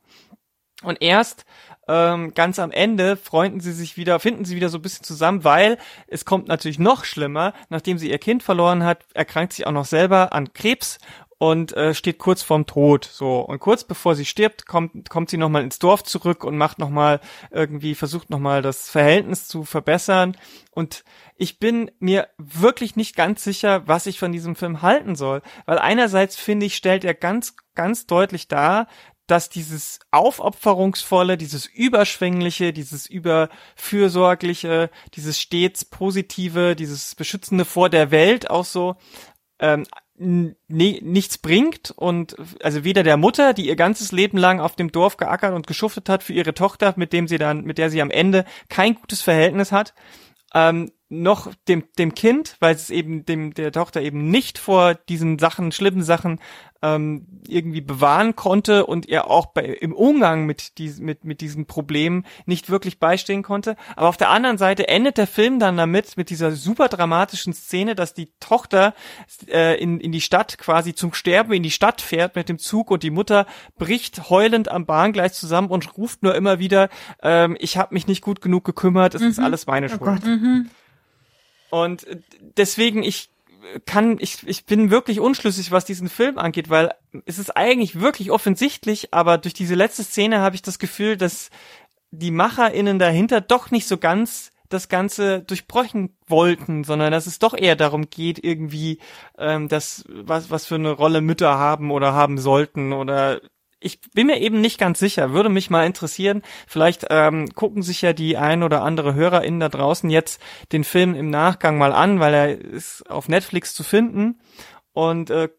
Und erst ähm, ganz am Ende freunden sie sich wieder, finden sie wieder so ein bisschen zusammen, weil es kommt natürlich noch schlimmer. Nachdem sie ihr Kind verloren hat, erkrankt sie auch noch selber an Krebs und äh, steht kurz vorm Tod. So und kurz bevor sie stirbt, kommt kommt sie noch mal ins Dorf zurück und macht noch mal irgendwie versucht noch mal das Verhältnis zu verbessern. Und ich bin mir wirklich nicht ganz sicher, was ich von diesem Film halten soll, weil einerseits finde ich stellt er ganz ganz deutlich dar, dass dieses aufopferungsvolle, dieses überschwängliche, dieses überfürsorgliche, dieses stets positive, dieses beschützende vor der Welt auch so ähm, nee, nichts bringt und also weder der Mutter, die ihr ganzes Leben lang auf dem Dorf geackert und geschuftet hat für ihre Tochter, mit dem sie dann, mit der sie am Ende kein gutes Verhältnis hat, ähm, noch dem dem Kind, weil es eben dem der Tochter eben nicht vor diesen Sachen, schlimmen Sachen ähm, irgendwie bewahren konnte und ihr auch bei, im Umgang mit, dies, mit, mit diesen Problemen nicht wirklich beistehen konnte. Aber auf der anderen Seite endet der Film dann damit, mit dieser super dramatischen Szene, dass die Tochter äh, in, in die Stadt quasi zum Sterben in die Stadt fährt mit dem Zug und die Mutter bricht heulend am Bahngleis zusammen und ruft nur immer wieder, ähm, ich habe mich nicht gut genug gekümmert, es mhm. ist alles meine oh Schuld. Oh. Und deswegen, ich kann, ich, ich bin wirklich unschlüssig, was diesen Film angeht, weil es ist eigentlich wirklich offensichtlich, aber durch diese letzte Szene habe ich das Gefühl, dass die MacherInnen dahinter doch nicht so ganz das Ganze durchbrechen wollten, sondern dass es doch eher darum geht, irgendwie, ähm, das, was, was für eine Rolle Mütter haben oder haben sollten oder ich bin mir eben nicht ganz sicher, würde mich mal interessieren. Vielleicht ähm, gucken sich ja die ein oder andere HörerInnen da draußen jetzt den Film im Nachgang mal an, weil er ist auf Netflix zu finden und äh,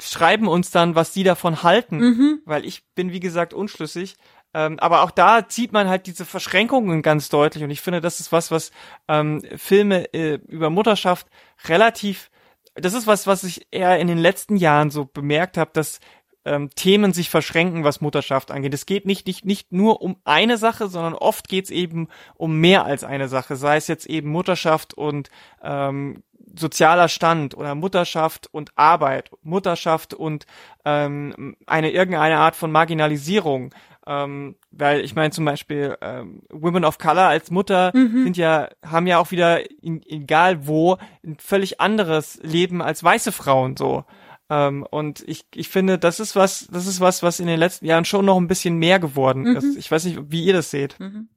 schreiben uns dann, was die davon halten, mhm. weil ich bin wie gesagt unschlüssig. Ähm, aber auch da zieht man halt diese Verschränkungen ganz deutlich und ich finde, das ist was, was ähm, Filme äh, über Mutterschaft relativ das ist was, was ich eher in den letzten Jahren so bemerkt habe, dass ähm, Themen sich verschränken, was Mutterschaft angeht. Es geht nicht, nicht, nicht nur um eine Sache, sondern oft geht es eben um mehr als eine Sache, sei es jetzt eben Mutterschaft und ähm, sozialer Stand oder Mutterschaft und Arbeit, Mutterschaft und ähm, eine irgendeine Art von Marginalisierung. Ähm, weil ich meine zum Beispiel ähm, Women of Color als Mutter mhm. sind ja haben ja auch wieder in, egal wo ein völlig anderes Leben als weiße Frauen so ähm, und ich, ich finde, das ist was, das ist was, was in den letzten Jahren schon noch ein bisschen mehr geworden mhm. ist. Ich weiß nicht, wie ihr das seht. Mhm.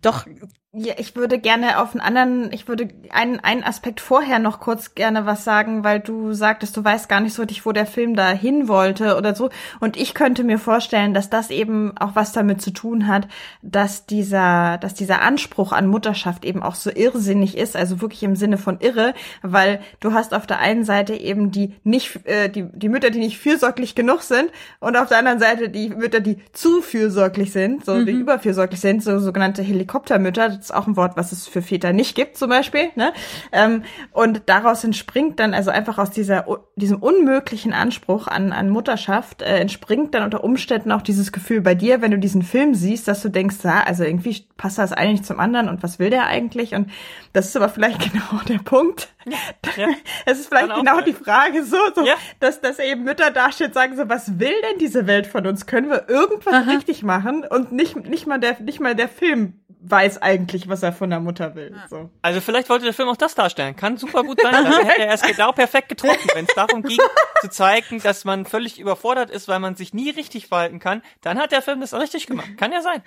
Doch, ja, ich würde gerne auf einen anderen, ich würde einen, einen Aspekt vorher noch kurz gerne was sagen, weil du sagtest, du weißt gar nicht so richtig, wo der Film da hin wollte oder so. Und ich könnte mir vorstellen, dass das eben auch was damit zu tun hat, dass dieser, dass dieser Anspruch an Mutterschaft eben auch so irrsinnig ist, also wirklich im Sinne von irre, weil du hast auf der einen Seite eben die nicht, äh, die, die Mütter, die nicht fürsorglich genug sind und auf der anderen Seite die Mütter, die zu fürsorglich sind, so, mhm. die überfürsorglich sind, so sogenannte Helikoptermütter ist auch ein Wort, was es für Väter nicht gibt, zum Beispiel. Ne? Ähm, und daraus entspringt dann, also einfach aus dieser, diesem unmöglichen Anspruch an, an Mutterschaft, äh, entspringt dann unter Umständen auch dieses Gefühl bei dir, wenn du diesen Film siehst, dass du denkst, ja, also irgendwie passt das eigentlich zum anderen und was will der eigentlich? Und das ist aber vielleicht genau der Punkt. Ja. Es ist vielleicht genau die Frage so, so ja. dass, dass eben Mütter dastehen sagen so, was will denn diese Welt von uns? Können wir irgendwas Aha. richtig machen? Und nicht, nicht mal der, nicht mal der Film weiß eigentlich, was er von der Mutter will. So. Also vielleicht wollte der Film auch das darstellen. Kann super gut sein. Also hätte er es genau perfekt getroffen, wenn es darum ging, zu zeigen, dass man völlig überfordert ist, weil man sich nie richtig verhalten kann. Dann hat der Film das richtig gemacht. Kann ja sein.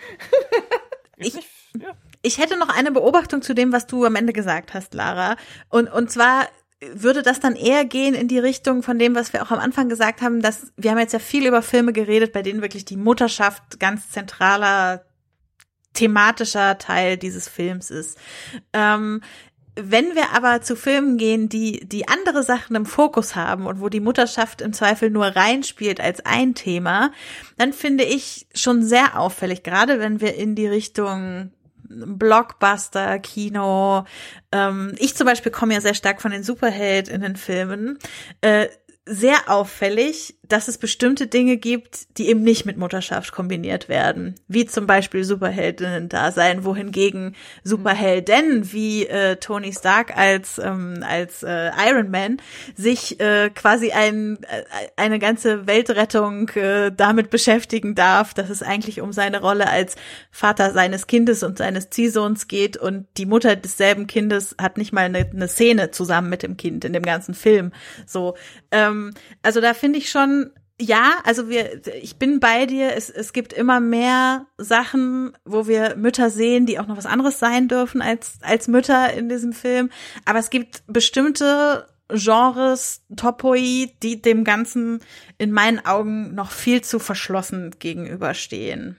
Ich, ja. ich hätte noch eine Beobachtung zu dem, was du am Ende gesagt hast, Lara. Und, und zwar würde das dann eher gehen in die Richtung von dem, was wir auch am Anfang gesagt haben, dass wir haben jetzt ja viel über Filme geredet, bei denen wirklich die Mutterschaft ganz zentraler thematischer Teil dieses Films ist. Ähm, wenn wir aber zu Filmen gehen, die, die andere Sachen im Fokus haben und wo die Mutterschaft im Zweifel nur reinspielt als ein Thema, dann finde ich schon sehr auffällig, gerade wenn wir in die Richtung Blockbuster, Kino. Ähm, ich zum Beispiel komme ja sehr stark von den Superheld in den Filmen. Äh, sehr auffällig, dass es bestimmte Dinge gibt, die eben nicht mit Mutterschaft kombiniert werden, wie zum Beispiel Superheldinnen-Dasein, wohingegen Superhelden wie äh, Tony Stark als ähm, als äh, Iron Man sich äh, quasi ein, äh, eine ganze Weltrettung äh, damit beschäftigen darf, dass es eigentlich um seine Rolle als Vater seines Kindes und seines Ziehsohns geht und die Mutter desselben Kindes hat nicht mal eine, eine Szene zusammen mit dem Kind in dem ganzen Film. So ähm, also da finde ich schon, ja, also wir, ich bin bei dir. Es, es gibt immer mehr Sachen, wo wir Mütter sehen, die auch noch was anderes sein dürfen als, als Mütter in diesem Film. Aber es gibt bestimmte Genres, Topoi, die dem Ganzen in meinen Augen noch viel zu verschlossen gegenüberstehen.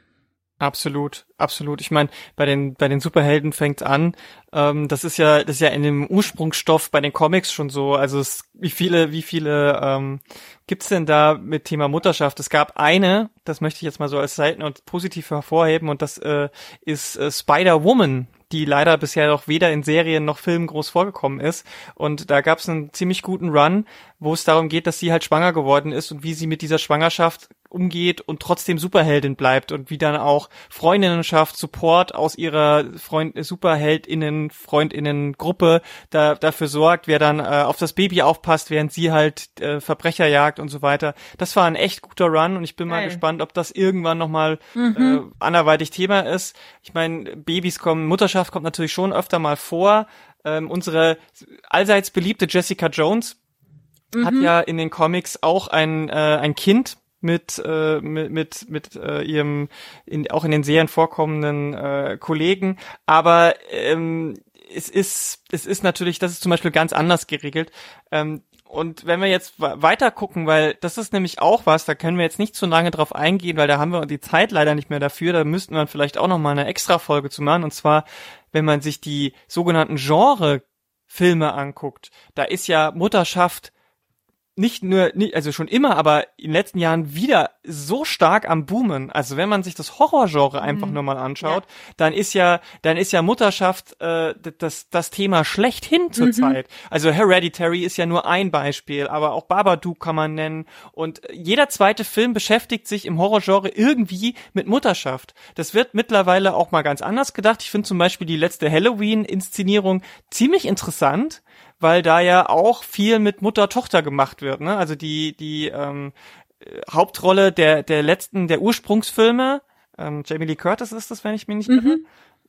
Absolut, absolut. Ich meine, bei den bei den Superhelden fängt's an. Ähm, das ist ja das ist ja in dem Ursprungsstoff bei den Comics schon so. Also es, wie viele wie viele ähm, gibt's denn da mit Thema Mutterschaft? Es gab eine, das möchte ich jetzt mal so als Seiten und positiv hervorheben und das äh, ist äh, Spider Woman die leider bisher noch weder in Serien noch Filmen groß vorgekommen ist. Und da gab es einen ziemlich guten Run, wo es darum geht, dass sie halt schwanger geworden ist und wie sie mit dieser Schwangerschaft umgeht und trotzdem Superheldin bleibt und wie dann auch Freundinnen schafft, Support aus ihrer Freund Superheldinnen, Freundinnen Gruppe da, dafür sorgt, wer dann äh, auf das Baby aufpasst, während sie halt äh, Verbrecher jagt und so weiter. Das war ein echt guter Run und ich bin Geil. mal gespannt, ob das irgendwann nochmal mhm. äh, anderweitig Thema ist. Ich meine, Babys kommen, Mutterschaft kommt natürlich schon öfter mal vor. Ähm, unsere allseits beliebte Jessica Jones mhm. hat ja in den Comics auch ein, äh, ein Kind mit äh, mit mit, mit äh, ihrem in, auch in den Serien vorkommenden äh, Kollegen, aber ähm, es ist es ist natürlich, das ist zum Beispiel ganz anders geregelt. Ähm, und wenn wir jetzt weiter gucken, weil das ist nämlich auch was, da können wir jetzt nicht zu lange drauf eingehen, weil da haben wir die Zeit leider nicht mehr dafür. Da müssten wir vielleicht auch noch mal eine extra Folge zu machen. Und zwar, wenn man sich die sogenannten Genre-Filme anguckt, da ist ja Mutterschaft nicht nur, also schon immer, aber in den letzten Jahren wieder so stark am Boomen. Also wenn man sich das Horrorgenre einfach mhm. nur mal anschaut, ja. dann ist ja, dann ist ja Mutterschaft äh, das, das Thema schlechthin zurzeit. Mhm. Also Hereditary ist ja nur ein Beispiel, aber auch Babadook kann man nennen. Und jeder zweite Film beschäftigt sich im Horrorgenre irgendwie mit Mutterschaft. Das wird mittlerweile auch mal ganz anders gedacht. Ich finde zum Beispiel die letzte Halloween-Inszenierung ziemlich interessant weil da ja auch viel mit Mutter-Tochter gemacht wird. Ne? Also die, die ähm, Hauptrolle der, der letzten, der Ursprungsfilme, ähm, Jamie Lee Curtis ist das, wenn ich mich nicht mhm. irre,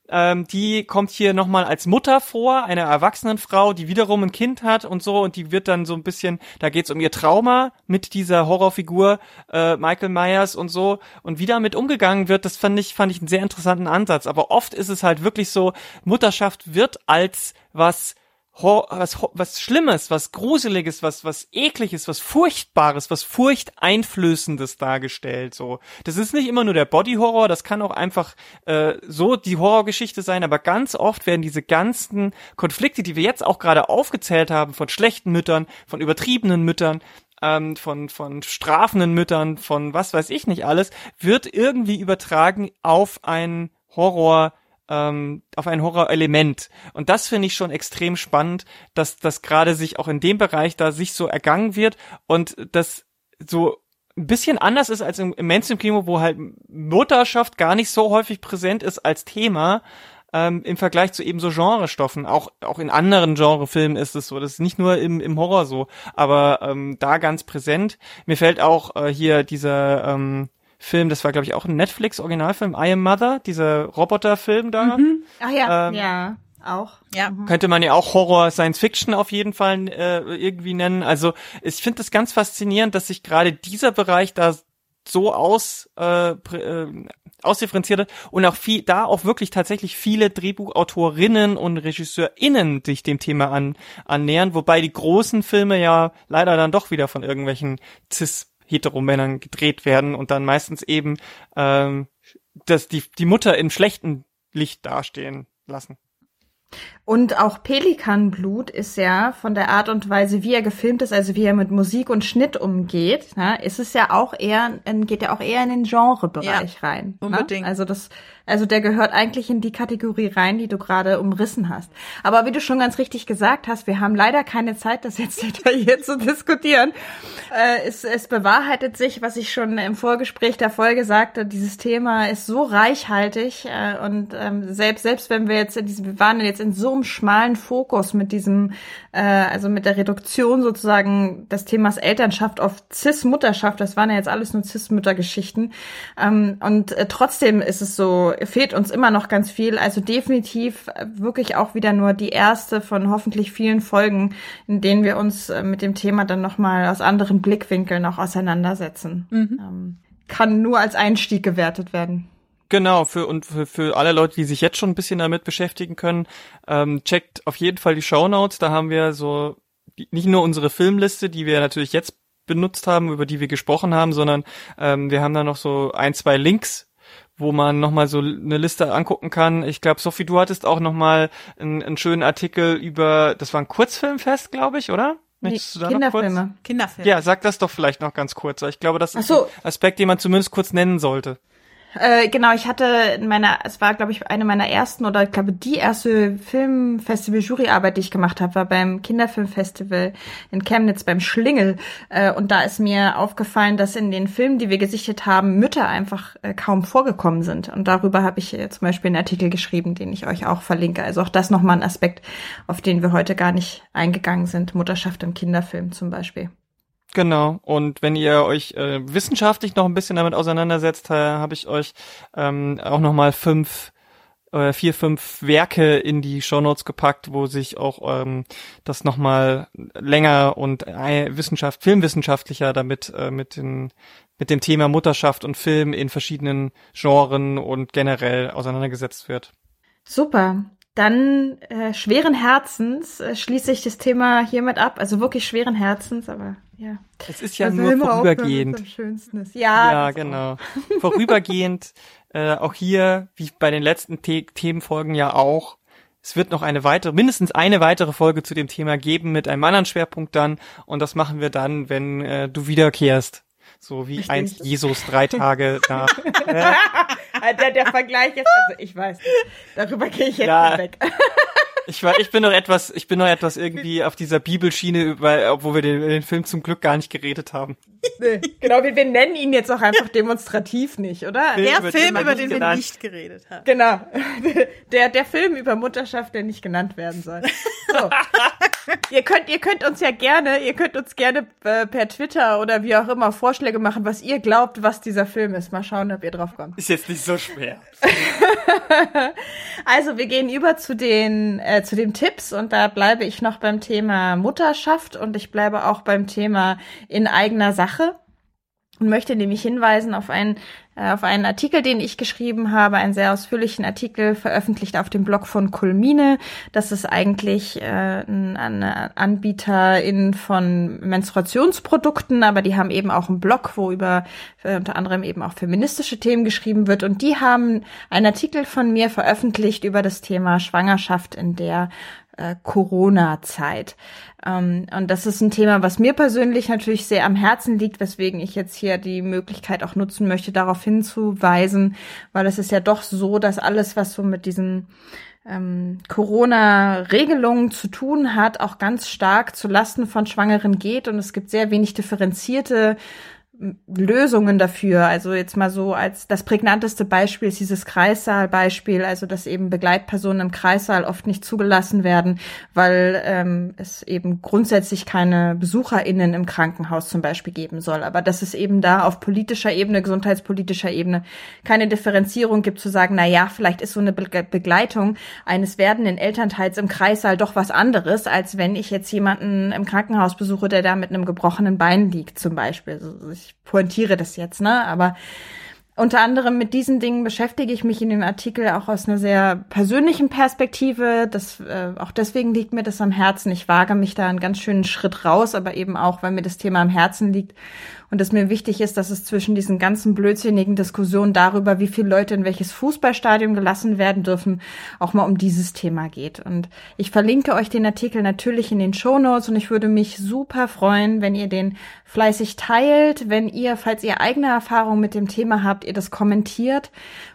ähm, die kommt hier nochmal als Mutter vor, einer erwachsenen Frau, die wiederum ein Kind hat und so und die wird dann so ein bisschen, da geht's um ihr Trauma mit dieser Horrorfigur äh, Michael Myers und so und wie damit umgegangen wird, das fand ich, fand ich einen sehr interessanten Ansatz. Aber oft ist es halt wirklich so, Mutterschaft wird als was was, was Schlimmes, was Gruseliges, was, was Ekliges, was Furchtbares, was Furchteinflößendes dargestellt, so. Das ist nicht immer nur der Body-Horror, das kann auch einfach, äh, so die Horrorgeschichte sein, aber ganz oft werden diese ganzen Konflikte, die wir jetzt auch gerade aufgezählt haben, von schlechten Müttern, von übertriebenen Müttern, ähm, von, von strafenden Müttern, von was weiß ich nicht alles, wird irgendwie übertragen auf einen Horror, ähm, auf ein Horrorelement. Und das finde ich schon extrem spannend, dass das gerade sich auch in dem Bereich da sich so ergangen wird und das so ein bisschen anders ist als im, im Mainstream-Kino, wo halt Mutterschaft gar nicht so häufig präsent ist als Thema, ähm, im Vergleich zu eben so Genrestoffen. Auch, auch in anderen Genrefilmen ist es so. Das ist nicht nur im, im Horror so, aber ähm, da ganz präsent. Mir fällt auch äh, hier dieser ähm, Film, das war glaube ich auch ein Netflix-Originalfilm, I Am Mother, dieser Roboterfilm da. Mhm. Ach ja, Ähm, ja, auch. Ja. Könnte man ja auch Horror Science Fiction auf jeden Fall äh, irgendwie nennen. Also ich finde das ganz faszinierend, dass sich gerade dieser Bereich da so aus äh, äh, ausdifferenziert hat und auch viel da auch wirklich tatsächlich viele Drehbuchautorinnen und RegisseurInnen sich dem Thema an, annähern, wobei die großen Filme ja leider dann doch wieder von irgendwelchen cis Heteromännern gedreht werden und dann meistens eben ähm, dass die die Mutter im schlechten Licht dastehen lassen. Und auch Pelikanblut ist ja von der Art und Weise, wie er gefilmt ist, also wie er mit Musik und Schnitt umgeht, ne, ist es ja auch eher, geht ja auch eher in den Genrebereich Ja, rein. unbedingt. Ne? Also das, also der gehört eigentlich in die Kategorie rein, die du gerade umrissen hast. Aber wie du schon ganz richtig gesagt hast, wir haben leider keine Zeit, das jetzt detailliert zu diskutieren. Äh, es, es bewahrheitet sich, was ich schon im Vorgespräch der Folge sagte, dieses Thema ist so reichhaltig äh, und ähm, selbst selbst wenn wir jetzt in diesem, wir waren jetzt in so einem schmalen Fokus mit diesem, äh, also mit der Reduktion sozusagen des Themas Elternschaft auf Cis-Mutterschaft, das waren ja jetzt alles nur Cis-Müttergeschichten ähm, und äh, trotzdem ist es so, fehlt uns immer noch ganz viel, also definitiv äh, wirklich auch wieder nur die erste von hoffentlich vielen Folgen, in denen wir uns äh, mit dem Thema dann nochmal aus anderen Blickwinkeln auch auseinandersetzen. Ähm, kann nur als Einstieg gewertet werden. Genau, für und für, für alle Leute, die sich jetzt schon ein bisschen damit beschäftigen können, ähm, checkt auf jeden Fall die Shownotes. Da haben wir so die- nicht nur unsere Filmliste, die wir natürlich jetzt benutzt haben, über die wir gesprochen haben, sondern ähm, wir haben da noch so ein, zwei Links, wo man nochmal so eine Liste angucken kann. Ich glaube, Sophie, du hattest auch nochmal einen, einen schönen Artikel über, das war ein Kurzfilmfest, glaube ich, oder? Möchtest du da noch kurz- Kinderfilme. Kinderfilm. Ja, sag das doch vielleicht noch ganz kurz. Ich glaube, das ist so. ein Aspekt, den man zumindest kurz nennen sollte. Äh, genau, ich hatte in meiner, es war, glaube ich, eine meiner ersten oder ich glaube die erste Filmfestival-Juryarbeit, die ich gemacht habe, war beim Kinderfilmfestival in Chemnitz beim Schlingel. Äh, und da ist mir aufgefallen, dass in den Filmen, die wir gesichtet haben, Mütter einfach äh, kaum vorgekommen sind. Und darüber habe ich äh, zum Beispiel einen Artikel geschrieben, den ich euch auch verlinke. Also auch das nochmal ein Aspekt, auf den wir heute gar nicht eingegangen sind. Mutterschaft im Kinderfilm zum Beispiel. Genau. Und wenn ihr euch äh, wissenschaftlich noch ein bisschen damit auseinandersetzt, äh, habe ich euch ähm, auch noch mal fünf äh, vier, fünf Werke in die Shownotes gepackt, wo sich auch ähm, das nochmal länger und äh, Wissenschaft, filmwissenschaftlicher damit äh, mit den mit dem Thema Mutterschaft und Film in verschiedenen Genren und generell auseinandergesetzt wird. Super. Dann äh, schweren Herzens äh, schließe ich das Thema hiermit ab. Also wirklich schweren Herzens, aber ja. Es ist ja Also nur vorübergehend. am schönsten ist. Ja, Ja, das auch. genau. Vorübergehend, äh, auch hier, wie bei den letzten The Themenfolgen ja auch, es wird noch eine weitere, mindestens eine weitere Folge zu dem Thema geben mit einem anderen Schwerpunkt dann. Und das machen wir dann, wenn äh, du wiederkehrst. So wie Richtig. einst Jesus drei Tage nach. Äh, der, der Vergleich jetzt, also ich weiß nicht. Darüber gehe ich jetzt Ja. nicht weg. Ich war, ich bin noch etwas, ich bin noch etwas irgendwie auf dieser Bibelschiene, weil, obwohl wir den, den Film zum Glück gar nicht geredet haben. Nee, genau, wir, wir nennen ihn jetzt auch einfach demonstrativ nicht, oder? Film, Der über den Film, man über den wir genannt- nicht geredet haben. Genau. Der, der Film über Mutterschaft, der nicht genannt werden soll. So. ihr könnt, ihr könnt uns ja gerne, ihr könnt uns gerne äh, per Twitter oder wie auch immer Vorschläge machen, was ihr glaubt, was dieser Film ist. Mal schauen, ob ihr drauf kommt. Ist jetzt nicht so schwer. Also, wir gehen über zu den, äh, zu den Tipps und da bleibe ich noch beim Thema Mutterschaft und ich bleibe auch beim Thema in eigener Sache und möchte nämlich hinweisen auf einen, auf einen Artikel, den ich geschrieben habe, einen sehr ausführlichen Artikel veröffentlicht auf dem Blog von Kulmine. Das ist eigentlich äh, ein, ein Anbieterin von Menstruationsprodukten, aber die haben eben auch einen Blog, wo über äh, unter anderem eben auch feministische Themen geschrieben wird. Und die haben einen Artikel von mir veröffentlicht über das Thema Schwangerschaft, in der äh, Corona-Zeit. Ähm, und das ist ein Thema, was mir persönlich natürlich sehr am Herzen liegt, weswegen ich jetzt hier die Möglichkeit auch nutzen möchte, darauf hinzuweisen, weil es ist ja doch so, dass alles, was so mit diesen ähm, Corona-Regelungen zu tun hat, auch ganz stark zu Lasten von Schwangeren geht und es gibt sehr wenig differenzierte Lösungen dafür. Also jetzt mal so als das prägnanteste Beispiel ist dieses Kreissaalbeispiel, also dass eben Begleitpersonen im Kreissaal oft nicht zugelassen werden, weil ähm, es eben grundsätzlich keine BesucherInnen im Krankenhaus zum Beispiel geben soll. Aber dass es eben da auf politischer Ebene, gesundheitspolitischer Ebene keine Differenzierung gibt, zu sagen, na ja, vielleicht ist so eine Be Begleitung eines werdenden Elternteils im Kreissaal doch was anderes, als wenn ich jetzt jemanden im Krankenhaus besuche, der da mit einem gebrochenen Bein liegt zum Beispiel. Also ich pointiere das jetzt, ne? Aber unter anderem mit diesen Dingen beschäftige ich mich in dem Artikel auch aus einer sehr persönlichen Perspektive. Das, äh, auch deswegen liegt mir das am Herzen. Ich wage mich da einen ganz schönen Schritt raus, aber eben auch, weil mir das Thema am Herzen liegt und es mir wichtig ist, dass es zwischen diesen ganzen blödsinnigen Diskussionen darüber, wie viele Leute in welches Fußballstadion gelassen werden dürfen, auch mal um dieses Thema geht. Und ich verlinke euch den Artikel natürlich in den Show Notes und ich würde mich super freuen, wenn ihr den fleißig teilt, wenn ihr, falls ihr eigene Erfahrungen mit dem Thema habt, ihr das kommentiert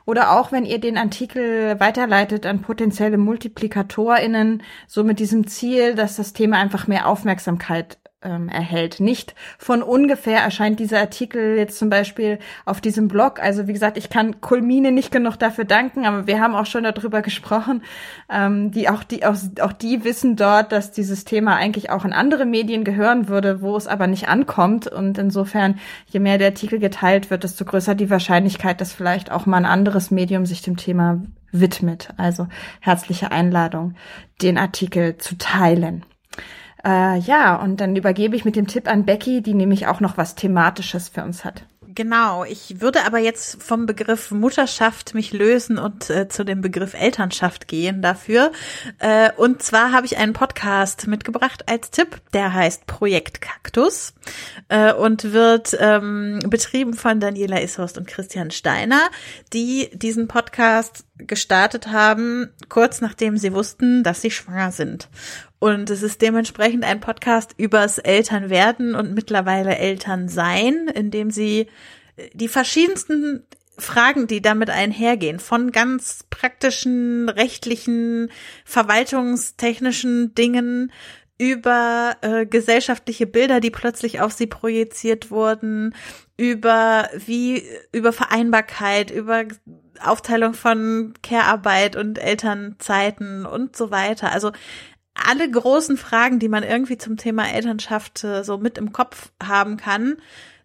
oder auch wenn ihr den Artikel weiterleitet an potenzielle MultiplikatorInnen, so mit diesem Ziel, dass das Thema einfach mehr Aufmerksamkeit ähm, erhält. Nicht von ungefähr erscheint dieser Artikel jetzt zum Beispiel auf diesem Blog. Also wie gesagt, ich kann Kulmine nicht genug dafür danken, aber wir haben auch schon darüber gesprochen. Ähm, die auch die auch, auch die wissen dort, dass dieses Thema eigentlich auch in andere Medien gehören würde, wo es aber nicht ankommt. Und insofern, je mehr der Artikel geteilt wird, desto größer die Wahrscheinlichkeit, dass vielleicht auch mal ein anderes Medium sich dem Thema widmet. Also herzliche Einladung, den Artikel zu teilen. Äh, ja, und dann übergebe ich mit dem Tipp an Becky, die nämlich auch noch was Thematisches für uns hat. Genau, ich würde aber jetzt vom Begriff Mutterschaft mich lösen und äh, zu dem Begriff Elternschaft gehen dafür. Äh, und zwar habe ich einen Podcast mitgebracht als Tipp, der heißt Projekt Kaktus äh, und wird ähm, betrieben von Daniela Ishorst und Christian Steiner, die diesen Podcast gestartet haben, kurz nachdem sie wussten, dass sie schwanger sind. Und es ist dementsprechend ein Podcast übers Elternwerden und mittlerweile Elternsein, in dem sie äh, die verschiedensten Fragen, die damit einhergehen, von ganz praktischen, rechtlichen, verwaltungstechnischen Dingen über äh, gesellschaftliche Bilder, die plötzlich auf sie projiziert wurden, über wie über Vereinbarkeit, über Aufteilung von Care-Arbeit und Elternzeiten und so weiter. Also alle großen Fragen, die man irgendwie zum Thema Elternschaft äh, so mit im Kopf haben kann,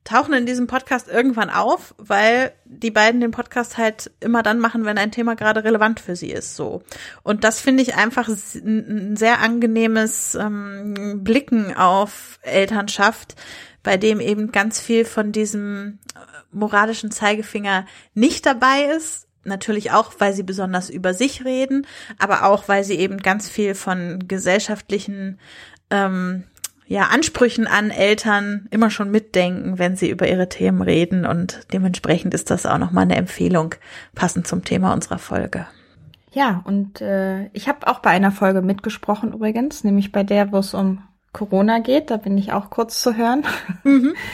tauchen in diesem Podcast irgendwann auf, weil die beiden den Podcast halt immer dann machen, wenn ein Thema gerade relevant für sie ist, so. Und das finde ich einfach ein sehr angenehmes ähm, Blicken auf Elternschaft, bei dem eben ganz viel von diesem äh, moralischen Zeigefinger nicht dabei ist, natürlich auch, weil sie besonders über sich reden, aber auch, weil sie eben ganz viel von gesellschaftlichen ähm, ja, Ansprüchen an Eltern immer schon mitdenken, wenn sie über ihre Themen reden. Und dementsprechend ist das auch nochmal eine Empfehlung, passend zum Thema unserer Folge. Ja, und äh, ich habe auch bei einer Folge mitgesprochen übrigens, nämlich bei der, wo es um Corona geht. Da bin ich auch kurz zu hören. Mhm.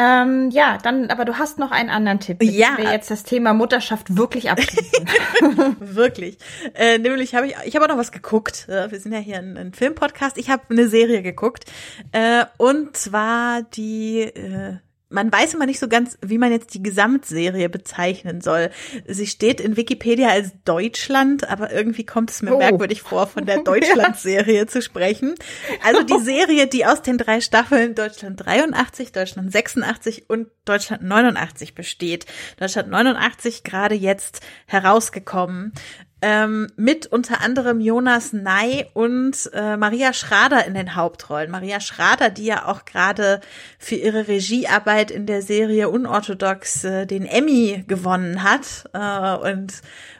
Ähm, ja, dann, aber du hast noch einen anderen Tipp, ja. wir jetzt das Thema Mutterschaft wirklich abschließen. wirklich. Äh, nämlich habe ich, ich habe auch noch was geguckt. Äh, wir sind ja hier ein, ein Filmpodcast. Ich habe eine Serie geguckt. Äh, und zwar die äh, man weiß immer nicht so ganz, wie man jetzt die Gesamtserie bezeichnen soll. Sie steht in Wikipedia als Deutschland, aber irgendwie kommt es mir oh. merkwürdig vor, von der Deutschland-Serie ja. zu sprechen. Also die Serie, die aus den drei Staffeln Deutschland 83, Deutschland 86 und Deutschland 89 besteht. Deutschland 89 gerade jetzt herausgekommen ähm, mit unter anderem Jonas Ney und äh, Maria Schrader in den Hauptrollen. Maria Schrader, die ja auch gerade für ihre Regiearbeit in der Serie Unorthodox äh, den Emmy gewonnen hat äh, und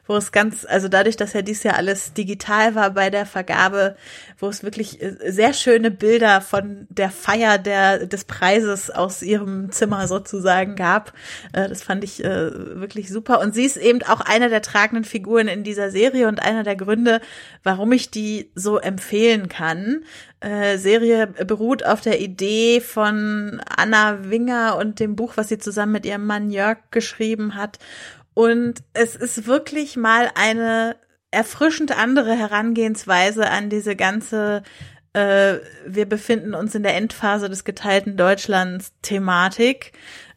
wo es ganz, also dadurch, dass ja dies Jahr alles digital war bei der Vergabe, wo es wirklich äh, sehr schöne Bilder von der Feier der, des Preises aus ihrem Zimmer sozusagen gab. Äh, das fand ich äh, wirklich super. Und sie ist eben auch eine der tragenden Figuren in dieser Serie und einer der Gründe, warum ich die so empfehlen kann. Serie beruht auf der Idee von Anna Winger und dem Buch, was sie zusammen mit ihrem Mann Jörg geschrieben hat. Und es ist wirklich mal eine erfrischend andere Herangehensweise an diese ganze äh, wir befinden uns in der Endphase des geteilten Deutschlands Thematik.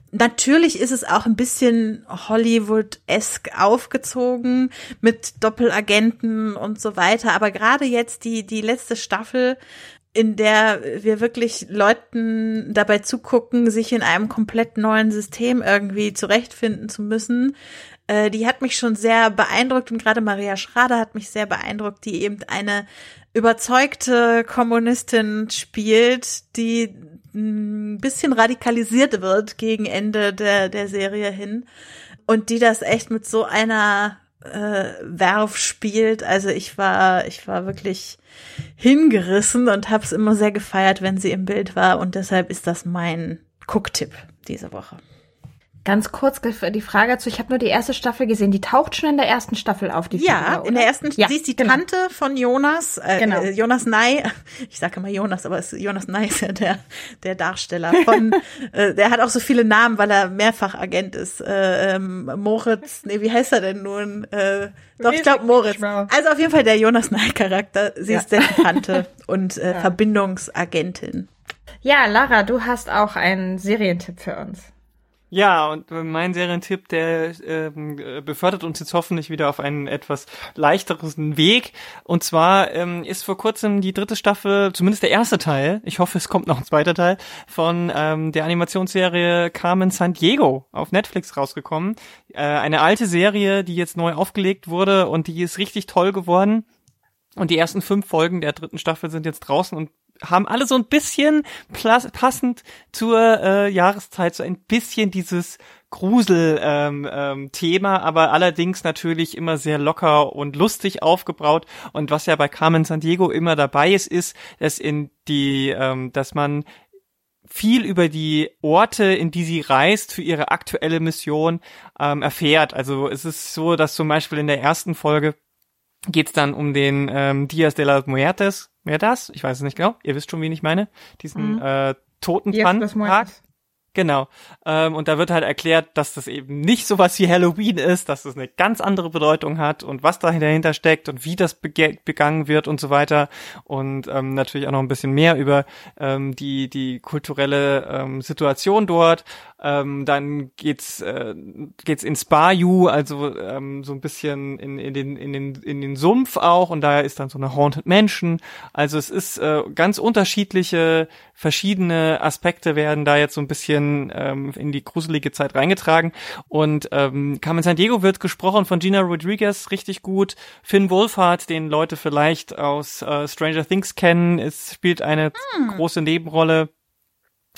Natürlich ist es auch ein bisschen Hollywood-esque aufgezogen mit Doppelagenten und so weiter. Aber gerade jetzt die, die letzte Staffel, in der wir wirklich Leuten dabei zugucken, sich in einem komplett neuen System irgendwie zurechtfinden zu müssen, äh, die hat mich schon sehr beeindruckt und gerade Maria Schrader hat mich sehr beeindruckt, die eben eine überzeugte Kommunistin spielt, die ein bisschen radikalisiert wird gegen Ende der, der Serie hin und die das echt mit so einer äh, Werf spielt. Also ich war, ich war wirklich hingerissen und habe es immer sehr gefeiert, wenn sie im Bild war und deshalb ist das mein Gucktipp diese Woche. Ganz kurz die Frage dazu, ich habe nur die erste Staffel gesehen, die taucht schon in der ersten Staffel auf, die Ja, Figur, in der ersten, ja, sie ist die genau. Tante von Jonas, äh, genau. Äh, Jonas Ney, ich sage immer Jonas, aber es, Jonas Ney ist ja der, der Darsteller von, äh, der hat auch so viele Namen, weil er mehrfach Agent ist, äh, ähm, Moritz, nee, wie heißt er denn nun? Äh, doch, ich glaube Moritz. Also auf jeden Fall der Jonas Ney-Charakter, sie ja. ist der Tante und äh, ja. Verbindungsagentin. Ja, Lara, du hast auch einen Serientipp für uns. Ja, und mein Serientipp, der ähm, befördert uns jetzt hoffentlich wieder auf einen etwas leichteren Weg. Und zwar ähm, ist vor kurzem die dritte Staffel, zumindest der erste Teil, ich hoffe, es kommt noch ein zweiter Teil, von ähm, der Animationsserie Carmen San Diego auf Netflix rausgekommen. Äh, eine alte Serie, die jetzt neu aufgelegt wurde und die ist richtig toll geworden. Und die ersten fünf Folgen der dritten Staffel sind jetzt draußen und haben alle so ein bisschen passend zur äh, Jahreszeit so ein bisschen dieses Grusel-Thema, ähm, ähm, aber allerdings natürlich immer sehr locker und lustig aufgebraut. Und was ja bei Carmen San Diego immer dabei ist, ist, dass in die, ähm, dass man viel über die Orte, in die sie reist für ihre aktuelle Mission ähm, erfährt. Also es ist so, dass zum Beispiel in der ersten Folge geht es dann um den ähm, Dias de las Muertes. Wer das? Ich weiß es nicht genau. Ihr wisst schon, wen ich meine. Diesen mhm. äh, Totentanzpark. Genau. Ähm, und da wird halt erklärt, dass das eben nicht sowas wie Halloween ist, dass das eine ganz andere Bedeutung hat und was dahinter steckt und wie das begangen wird und so weiter. Und ähm, natürlich auch noch ein bisschen mehr über ähm, die, die kulturelle ähm, Situation dort. Ähm, dann geht's äh, geht's ins Bayou, also ähm, so ein bisschen in, in den in den in den Sumpf auch und da ist dann so eine Haunted Mansion. Also es ist äh, ganz unterschiedliche verschiedene Aspekte werden da jetzt so ein bisschen ähm, in die gruselige Zeit reingetragen und ähm, Carmen San Diego wird gesprochen von Gina Rodriguez richtig gut. Finn Wolfhard, den Leute vielleicht aus äh, Stranger Things kennen, es spielt eine hm. große Nebenrolle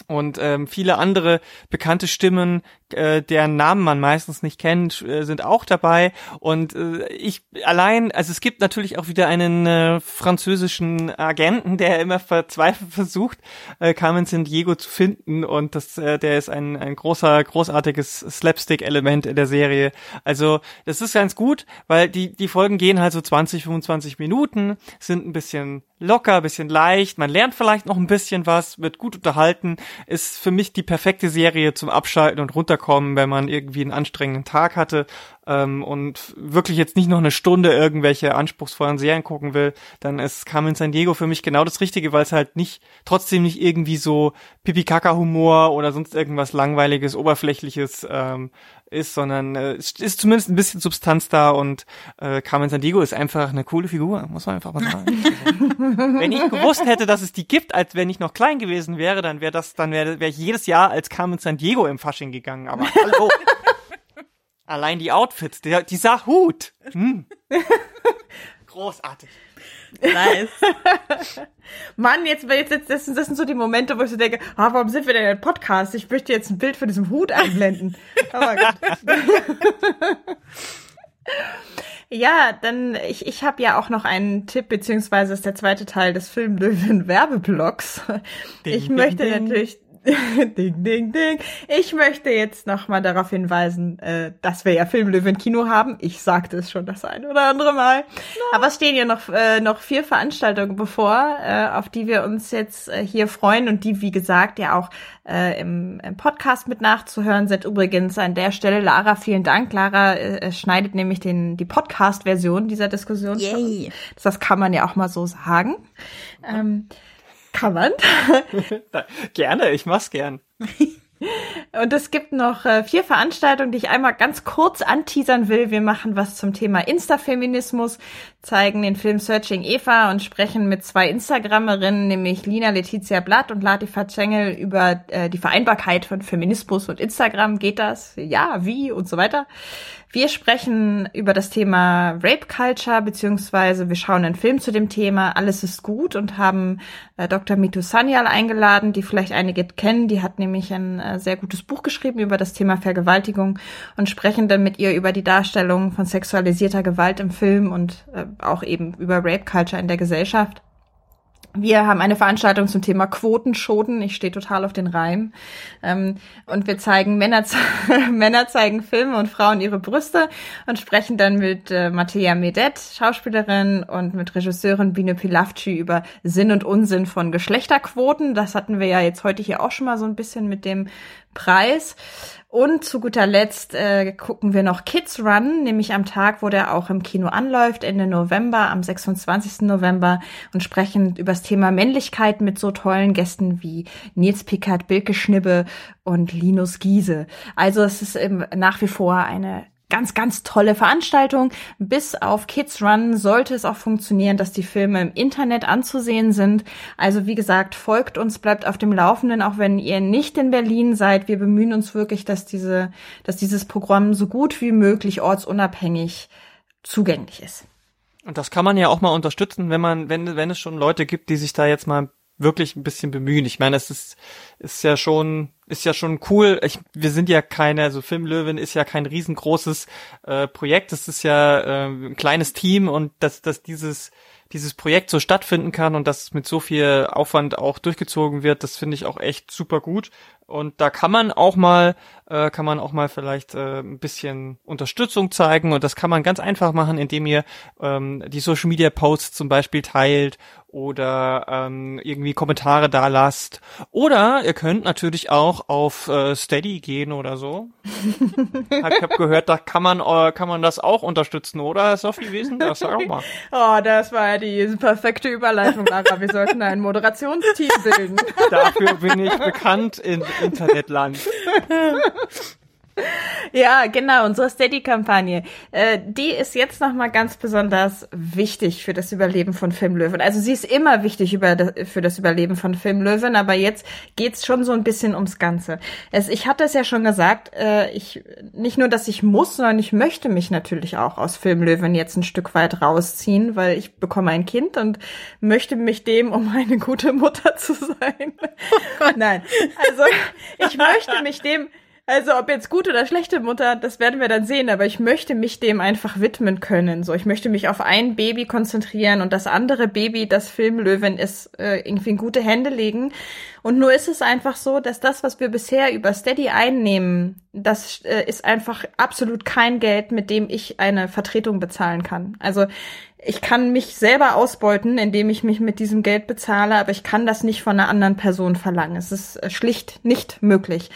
und ähm, viele andere bekannte Stimmen, äh, deren Namen man meistens nicht kennt, äh, sind auch dabei. Und äh, ich allein, also es gibt natürlich auch wieder einen äh, französischen Agenten, der immer verzweifelt versucht, äh, Carmen San Diego zu finden. Und das, äh, der ist ein, ein großer, großartiges Slapstick-Element in der Serie. Also das ist ganz gut, weil die, die Folgen gehen halt so 20, 25 Minuten, sind ein bisschen locker, bisschen leicht, man lernt vielleicht noch ein bisschen was, wird gut unterhalten, ist für mich die perfekte Serie zum Abschalten und runterkommen, wenn man irgendwie einen anstrengenden Tag hatte ähm, und wirklich jetzt nicht noch eine Stunde irgendwelche anspruchsvollen Serien gucken will, dann ist Carmen San Diego für mich genau das Richtige, weil es halt nicht, trotzdem nicht irgendwie so Pipi-Kaka-Humor oder sonst irgendwas langweiliges, oberflächliches ähm, ist, sondern äh, es ist zumindest ein bisschen Substanz da und äh, Carmen San Diego ist einfach eine coole Figur, muss man einfach mal sagen. wenn ich gewusst hätte, dass es die gibt, als wenn ich noch klein gewesen wäre, dann wäre das, dann wäre wär ich jedes Jahr als Carmen San Diego im Fasching gegangen, aber hallo. Allein die Outfits, der, dieser Hut. Hm. Großartig. Nice. Mann, jetzt, jetzt, das, sind, das sind so die Momente, wo ich so denke, ah, warum sind wir denn in Podcast? Ich möchte jetzt ein Bild von diesem Hut einblenden. Aber gut. Ja, dann ich, ich habe ja auch noch einen Tipp, beziehungsweise ist der zweite Teil des Filmlöwen Werbeblocks. Ding, ich möchte ding. natürlich ding, ding, ding. Ich möchte jetzt nochmal darauf hinweisen, äh, dass wir ja Filmlöwe im Kino haben. Ich sagte es schon das ein oder andere Mal. No. Aber es stehen ja noch, äh, noch vier Veranstaltungen bevor, äh, auf die wir uns jetzt äh, hier freuen und die, wie gesagt, ja auch äh, im, im Podcast mit nachzuhören sind. Übrigens an der Stelle, Lara, vielen Dank. Lara äh, schneidet nämlich den, die Podcast-Version dieser Diskussion. Yay. Das, das kann man ja auch mal so sagen. Ähm, kann man. Gerne, ich mach's gern. Und es gibt noch äh, vier Veranstaltungen, die ich einmal ganz kurz anteasern will. Wir machen was zum Thema Instafeminismus, zeigen den Film Searching Eva und sprechen mit zwei Instagrammerinnen, nämlich Lina Letizia Blatt und Latifa Cengel über äh, die Vereinbarkeit von Feminismus und Instagram. Geht das? Ja, wie und so weiter. Wir sprechen über das Thema Rape Culture, beziehungsweise wir schauen einen Film zu dem Thema Alles ist gut und haben äh, Dr. Mitu Sanyal eingeladen, die vielleicht einige kennen. Die hat nämlich ein äh, sehr gutes Buch geschrieben über das Thema Vergewaltigung und sprechen dann mit ihr über die Darstellung von sexualisierter Gewalt im Film und äh, auch eben über Rape Culture in der Gesellschaft. Wir haben eine Veranstaltung zum Thema Quotenschoten. Ich stehe total auf den Reim. Ähm, und wir zeigen Männer, Männer zeigen Filme und Frauen ihre Brüste und sprechen dann mit äh, Mattea Medet, Schauspielerin, und mit Regisseurin Bine Pilavci über Sinn und Unsinn von Geschlechterquoten. Das hatten wir ja jetzt heute hier auch schon mal so ein bisschen mit dem Preis. Und zu guter Letzt äh, gucken wir noch Kids Run, nämlich am Tag, wo der auch im Kino anläuft, Ende November, am 26. November und sprechen über das Thema Männlichkeit mit so tollen Gästen wie Nils Pickard, Bilke Schnibbe und Linus Giese. Also es ist ähm, nach wie vor eine ganz, ganz tolle Veranstaltung. Bis auf Kids Run sollte es auch funktionieren, dass die Filme im Internet anzusehen sind. Also wie gesagt, folgt uns, bleibt auf dem Laufenden, auch wenn ihr nicht in Berlin seid. Wir bemühen uns wirklich, dass diese, dass dieses Programm so gut wie möglich ortsunabhängig zugänglich ist. Und das kann man ja auch mal unterstützen, wenn man, wenn, wenn es schon Leute gibt, die sich da jetzt mal wirklich ein bisschen bemühen. Ich meine, es ist, ist ja schon, ist ja schon cool. Ich, wir sind ja keine, also Filmlöwen ist ja kein riesengroßes äh, Projekt. Es ist ja äh, ein kleines Team und dass, dass dieses, dieses Projekt so stattfinden kann und dass mit so viel Aufwand auch durchgezogen wird, das finde ich auch echt super gut. Und da kann man auch mal, äh, kann man auch mal vielleicht äh, ein bisschen Unterstützung zeigen und das kann man ganz einfach machen, indem ihr ähm, die Social Media Posts zum Beispiel teilt oder ähm, irgendwie Kommentare da lasst. Oder ihr könnt natürlich auch auf äh, Steady gehen oder so. ich habe gehört, da kann man äh, kann man das auch unterstützen, oder Sophie Wesen? Das sag auch mal. oh, das war ja die perfekte Überleitung, Lara. Wir sollten ein Moderationsteam bilden. Dafür bin ich bekannt in Internetland. Ja, genau, unsere Steady-Kampagne. Äh, die ist jetzt nochmal ganz besonders wichtig für das Überleben von Filmlöwen. Also sie ist immer wichtig über das, für das Überleben von Filmlöwen, aber jetzt geht's schon so ein bisschen ums Ganze. Es, ich hatte es ja schon gesagt, äh, ich nicht nur, dass ich muss, sondern ich möchte mich natürlich auch aus Filmlöwen jetzt ein Stück weit rausziehen, weil ich bekomme ein Kind und möchte mich dem, um eine gute Mutter zu sein. Oh Nein, also ich möchte mich dem also ob jetzt gute oder schlechte Mutter, das werden wir dann sehen, aber ich möchte mich dem einfach widmen können. So, ich möchte mich auf ein Baby konzentrieren und das andere Baby, das Filmlöwen ist, äh, irgendwie in gute Hände legen. Und nur ist es einfach so, dass das, was wir bisher über Steady einnehmen, das äh, ist einfach absolut kein Geld, mit dem ich eine Vertretung bezahlen kann. Also ich kann mich selber ausbeuten, indem ich mich mit diesem Geld bezahle, aber ich kann das nicht von einer anderen Person verlangen. Es ist äh, schlicht nicht möglich.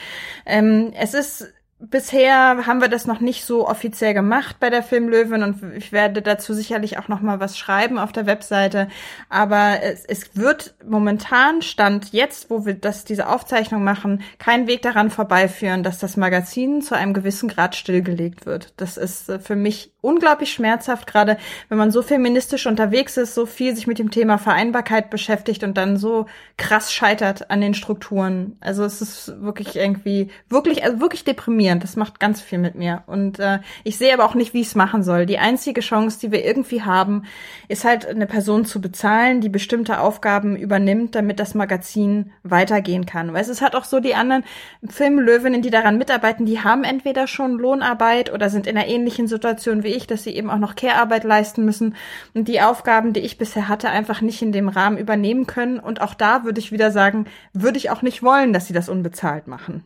Ähm, es ist Bisher haben wir das noch nicht so offiziell gemacht bei der Filmlöwen und ich werde dazu sicherlich auch noch mal was schreiben auf der Webseite. Aber es, es wird momentan Stand jetzt, wo wir das diese Aufzeichnung machen, kein Weg daran vorbeiführen, dass das Magazin zu einem gewissen Grad stillgelegt wird. Das ist äh, für mich unglaublich schmerzhaft, gerade wenn man so feministisch unterwegs ist, so viel sich mit dem Thema Vereinbarkeit beschäftigt und dann so krass scheitert an den Strukturen. Also es ist wirklich irgendwie wirklich also wirklich deprimierend. Das macht ganz viel mit mir. Und äh, ich sehe aber auch nicht, wie ich es machen soll. Die einzige Chance, die wir irgendwie haben, ist halt eine Person zu bezahlen, die bestimmte Aufgaben übernimmt, damit das Magazin weitergehen kann. Weil es hat auch so die anderen Filmlöwinnen, die daran mitarbeiten, die haben entweder schon Lohnarbeit oder sind in einer ähnlichen Situation wie ich, dass sie eben auch noch Care-Arbeit leisten müssen und die Aufgaben, die ich bisher hatte, einfach nicht in dem Rahmen übernehmen können. Und auch da würde ich wieder sagen, würde ich auch nicht wollen, dass sie das unbezahlt machen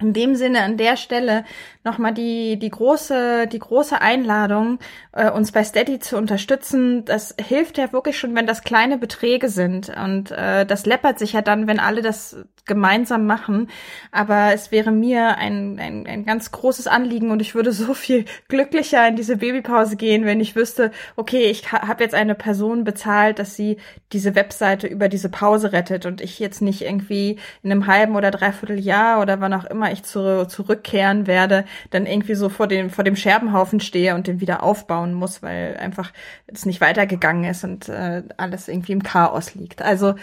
in dem Sinne an der Stelle nochmal die, die große, die große Einladung, äh, uns bei Steady zu unterstützen. Das hilft ja wirklich schon, wenn das kleine Beträge sind. Und äh, das läppert sich ja dann, wenn alle das gemeinsam machen. Aber es wäre mir ein, ein, ein ganz großes Anliegen und ich würde so viel glücklicher in diese Babypause gehen, wenn ich wüsste, okay, ich ha habe jetzt eine Person bezahlt, dass sie diese Webseite über diese Pause rettet und ich jetzt nicht irgendwie in einem halben oder dreiviertel Jahr oder wann auch immer ich zu, zurückkehren werde, dann irgendwie so vor dem, vor dem Scherbenhaufen stehe und den wieder aufbauen muss, weil einfach es nicht weitergegangen ist und äh, alles irgendwie im Chaos liegt. Also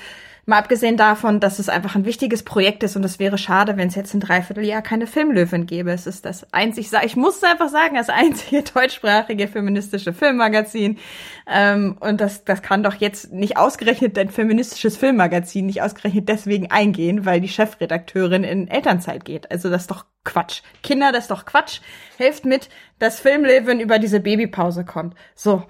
Mal abgesehen davon, dass es einfach ein wichtiges Projekt ist und es wäre schade, wenn es jetzt ein Dreivierteljahr keine Filmlöwen gäbe. Es ist das einzig, ich muss einfach sagen, das einzige deutschsprachige feministische Filmmagazin. Ähm, und das, das kann doch jetzt nicht ausgerechnet ein feministisches Filmmagazin nicht ausgerechnet deswegen eingehen, weil die Chefredakteurin in Elternzeit geht. Also das ist doch Quatsch. Kinder, das ist doch Quatsch. Helft mit, dass Filmleben über diese Babypause kommt. So.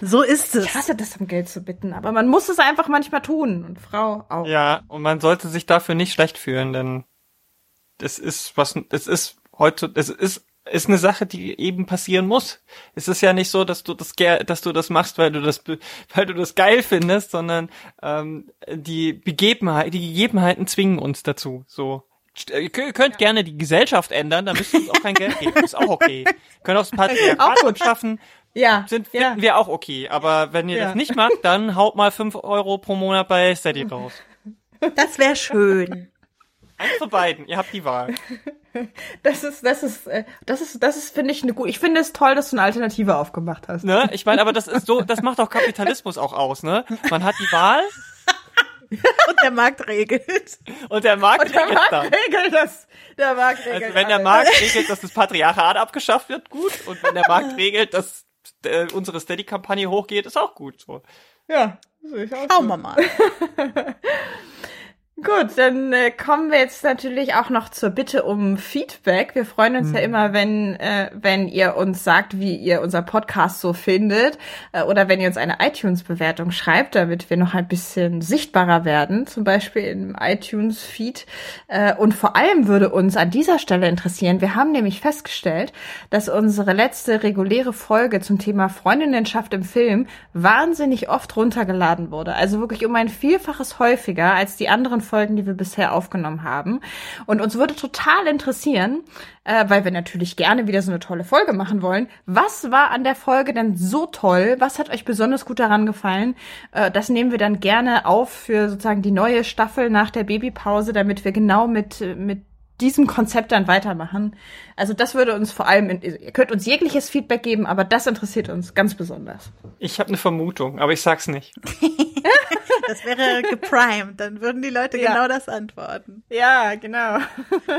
So ist es. Ich hasse das, um Geld zu bitten, aber man muss es einfach manchmal tun und Frau auch. Ja, und man sollte sich dafür nicht schlecht fühlen, denn es ist was, es ist heute, es ist ist eine Sache, die eben passieren muss. Es ist ja nicht so, dass du das dass du das machst, weil du das weil du das geil findest, sondern ähm, die Begebenheit, die Gegebenheiten zwingen uns dazu. So Ihr könnt ja. gerne die Gesellschaft ändern, dann müsst ihr uns auch kein Geld geben. Ist auch okay. Können auch ein paar Patriarchat schaffen. Ja. Sind, finden ja. wir auch okay. Aber wenn ihr ja. das nicht macht, dann haut mal fünf Euro pro Monat bei Steady raus. Das wäre schön. Eins von beiden. Ihr habt die Wahl. Das ist, das ist, äh, das ist, das ist, finde ich, eine gute. Ich finde es toll, dass du eine Alternative aufgemacht hast. Ne? Ich meine, aber das ist so, das macht auch Kapitalismus auch aus, ne? Man hat die Wahl und der Markt regelt. Und der Markt, und der regelt, Markt dann. regelt das. Der Markt also regelt. Also wenn der Markt regelt, dass das Patriarchat abgeschafft wird, gut. Und wenn der Markt regelt, dass äh, unsere Steady-Kampagne hochgeht, ist auch gut. So. Ja, Schauen wir mal. Gut, dann äh, kommen wir jetzt natürlich auch noch zur Bitte um Feedback. Wir freuen uns mhm. ja immer, wenn äh, wenn ihr uns sagt, wie ihr unser Podcast so findet äh, oder wenn ihr uns eine iTunes-Bewertung schreibt, damit wir noch ein bisschen sichtbarer werden, zum Beispiel im iTunes-Feed. Äh, und vor allem würde uns an dieser Stelle interessieren, wir haben nämlich festgestellt, dass unsere letzte reguläre Folge zum Thema Freundinnenschaft im Film wahnsinnig oft runtergeladen wurde. Also wirklich um ein Vielfaches häufiger als die anderen Folgen, die wir bisher aufgenommen haben. Und uns würde total interessieren, äh, weil wir natürlich gerne wieder so eine tolle Folge machen wollen. Was war an der Folge denn so toll? Was hat euch besonders gut daran gefallen? Äh, das nehmen wir dann gerne auf für sozusagen die neue Staffel nach der Babypause, damit wir genau mit, mit diesem Konzept dann weitermachen. Also das würde uns vor allem, ihr könnt uns jegliches Feedback geben, aber das interessiert uns ganz besonders. Ich habe eine Vermutung, aber ich sag's nicht. das wäre geprimed, dann würden die Leute ja. genau das antworten. Ja, genau.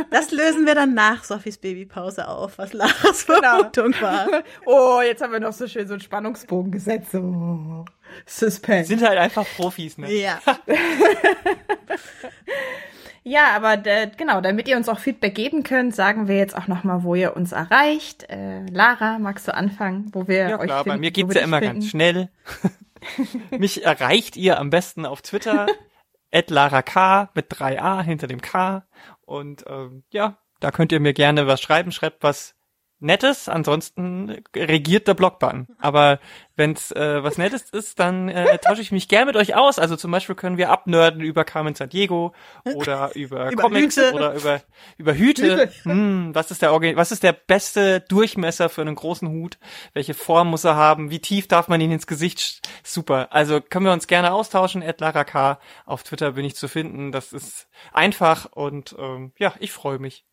Das lösen wir dann nach Sophies Babypause auf, was Laras genau. Vermutung genau. war. Oh, jetzt haben wir noch so schön so einen Spannungsbogen gesetzt. Oh. Suspense. Sind halt einfach Profis, ne? Ja. Ja, aber äh, genau, damit ihr uns auch Feedback geben könnt, sagen wir jetzt auch nochmal, wo ihr uns erreicht. Äh, Lara, magst du anfangen, wo wir ja, euch klar, finden? Bei mir geht's ja immer finden? ganz schnell. Mich erreicht ihr am besten auf Twitter Lara K mit 3a hinter dem K. Und ähm, ja, da könnt ihr mir gerne was schreiben. Schreibt was Nettes, ansonsten regiert der Blockbutton. Aber wenn's äh, was Nettes ist, dann äh, tausche ich mich gern mit euch aus. Also zum Beispiel können wir abnörden über Carmen San Diego oder über, über Comics Hüte. oder über über Hüte. Hüte. Hm, was ist der Organ was ist der beste Durchmesser für einen großen Hut? Welche Form muss er haben? Wie tief darf man ihn ins Gesicht? Super. Also können wir uns gerne austauschen. At Lara K. Auf Twitter bin ich zu finden. Das ist einfach und ähm, ja, ich freue mich.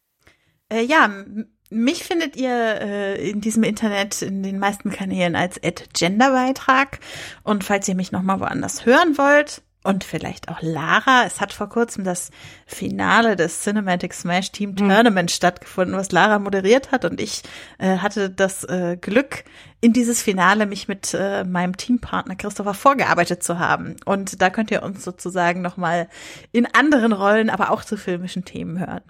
Äh, ja, mich findet ihr äh, in diesem Internet in den meisten Kanälen als Genderbeitrag. Und falls ihr mich nochmal woanders hören wollt, und vielleicht auch Lara. Es hat vor kurzem das Finale des Cinematic Smash Team. Tournament mhm. stattgefunden, was Lara moderiert hat. Und ich äh, hatte das äh, Glück, in dieses Finale mich mit äh, meinem Teampartner Christopher vorgearbeitet zu haben. Und da könnt ihr uns sozusagen nochmal in anderen Rollen, aber auch zu filmischen Themen hören.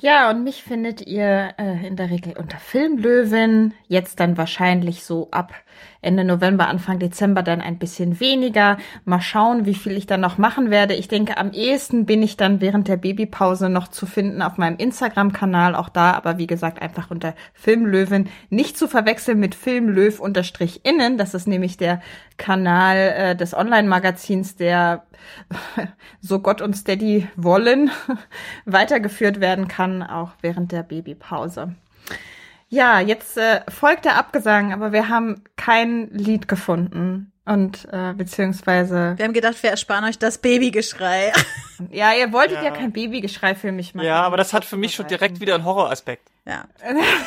Ja, und mich findet ihr äh, in der Regel unter Filmlöwen. Jetzt dann wahrscheinlich so ab Ende November, Anfang Dezember dann ein bisschen weniger. Mal schauen, wie viel ich dann noch machen werde. Ich denke, am ehesten bin ich dann während der Babypause noch zu finden auf meinem Instagram-Kanal. Auch da, aber wie gesagt, einfach unter Filmlöwen. Nicht zu verwechseln mit Filmlöw-innen. Das ist nämlich der Kanal äh, des Online-Magazins, der so Gott und Steady wollen, weitergeführt werden kann, auch während der Babypause. Ja, jetzt äh, folgt der Abgesang, aber wir haben kein Lied gefunden. Und äh, beziehungsweise. Wir haben gedacht, wir ersparen euch das Babygeschrei. ja, ihr wolltet ja, ja kein Babygeschrei für mich machen. Ja, aber das hat für mich schon direkt wieder einen Horroraspekt. Ja.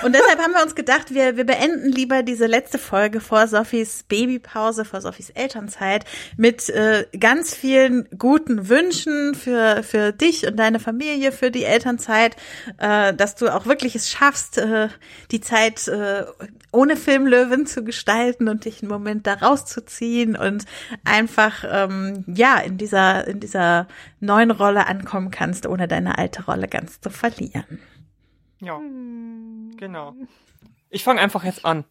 Und deshalb haben wir uns gedacht, wir, wir beenden lieber diese letzte Folge vor Sophies Babypause, vor Sophies Elternzeit mit äh, ganz vielen guten Wünschen für, für dich und deine Familie, für die Elternzeit, äh, dass du auch wirklich es schaffst, äh, die Zeit äh, ohne Filmlöwen zu gestalten und dich einen Moment da rauszuziehen und einfach ähm, ja in dieser in dieser neuen Rolle ankommen kannst, ohne deine alte Rolle ganz zu verlieren. Ja, genau. Ich fange einfach jetzt an.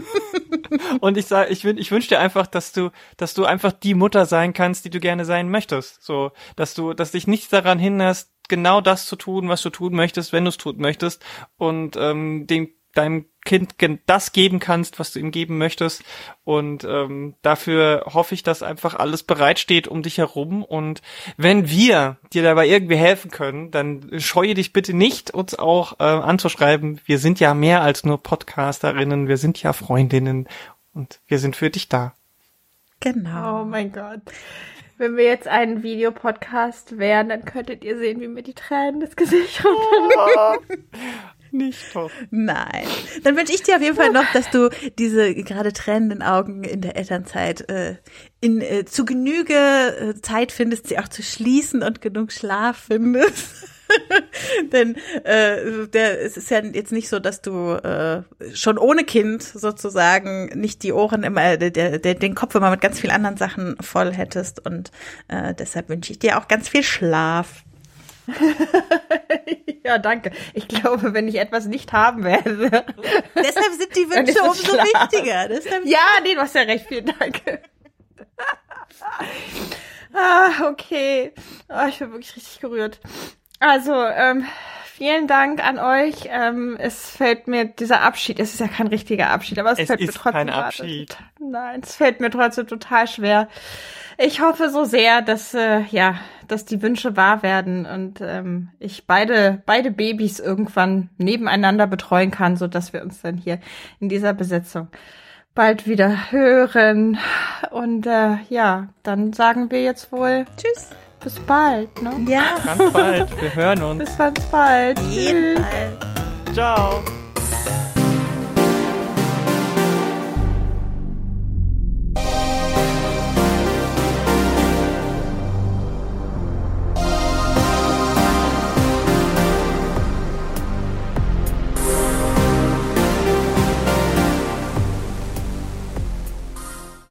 und ich sage, ich, ich wünsche dir einfach, dass du, dass du einfach die Mutter sein kannst, die du gerne sein möchtest. So, dass du, dass dich nichts daran hinderst, genau das zu tun, was du tun möchtest, wenn du es tun möchtest und ähm, den deinem Kind das geben kannst, was du ihm geben möchtest. Und ähm, dafür hoffe ich, dass einfach alles bereitsteht um dich herum. Und wenn wir dir dabei irgendwie helfen können, dann scheue dich bitte nicht, uns auch äh, anzuschreiben. Wir sind ja mehr als nur Podcasterinnen, wir sind ja Freundinnen und wir sind für dich da. Genau. Oh mein Gott. Wenn wir jetzt einen Videopodcast wären, dann könntet ihr sehen, wie mir die Tränen das Gesicht runterlaufen. Nicht doch. Nein. Dann wünsche ich dir auf jeden Fall noch, dass du diese gerade tränenden Augen in der Elternzeit äh, in äh, zu Genüge äh, Zeit findest, sie auch zu schließen und genug Schlaf findest. Denn äh, der, es ist ja jetzt nicht so, dass du äh, schon ohne Kind sozusagen nicht die Ohren immer, der, der, den Kopf immer mit ganz vielen anderen Sachen voll hättest. Und äh, deshalb wünsche ich dir auch ganz viel Schlaf. ja, danke. Ich glaube, wenn ich etwas nicht haben werde. Deshalb sind die Wünsche umso Schlaf. wichtiger. Deshalb ja, nee, du hast ja recht. Vielen Dank. ah, okay. Oh, ich bin wirklich richtig gerührt. Also, ähm, vielen Dank an euch. Ähm, es fällt mir dieser Abschied, es ist ja kein richtiger Abschied, aber es, es fällt mir trotzdem. Kein Abschied. Nein, es fällt mir trotzdem total schwer. Ich hoffe so sehr, dass äh, ja, dass die Wünsche wahr werden und ähm, ich beide beide Babys irgendwann nebeneinander betreuen kann, so dass wir uns dann hier in dieser Besetzung bald wieder hören. Und äh, ja, dann sagen wir jetzt wohl Tschüss. Bis bald, ne? Ja. Ganz bald. Wir hören uns. Bis ganz bald. Jeden Tschüss. Fall. Ciao.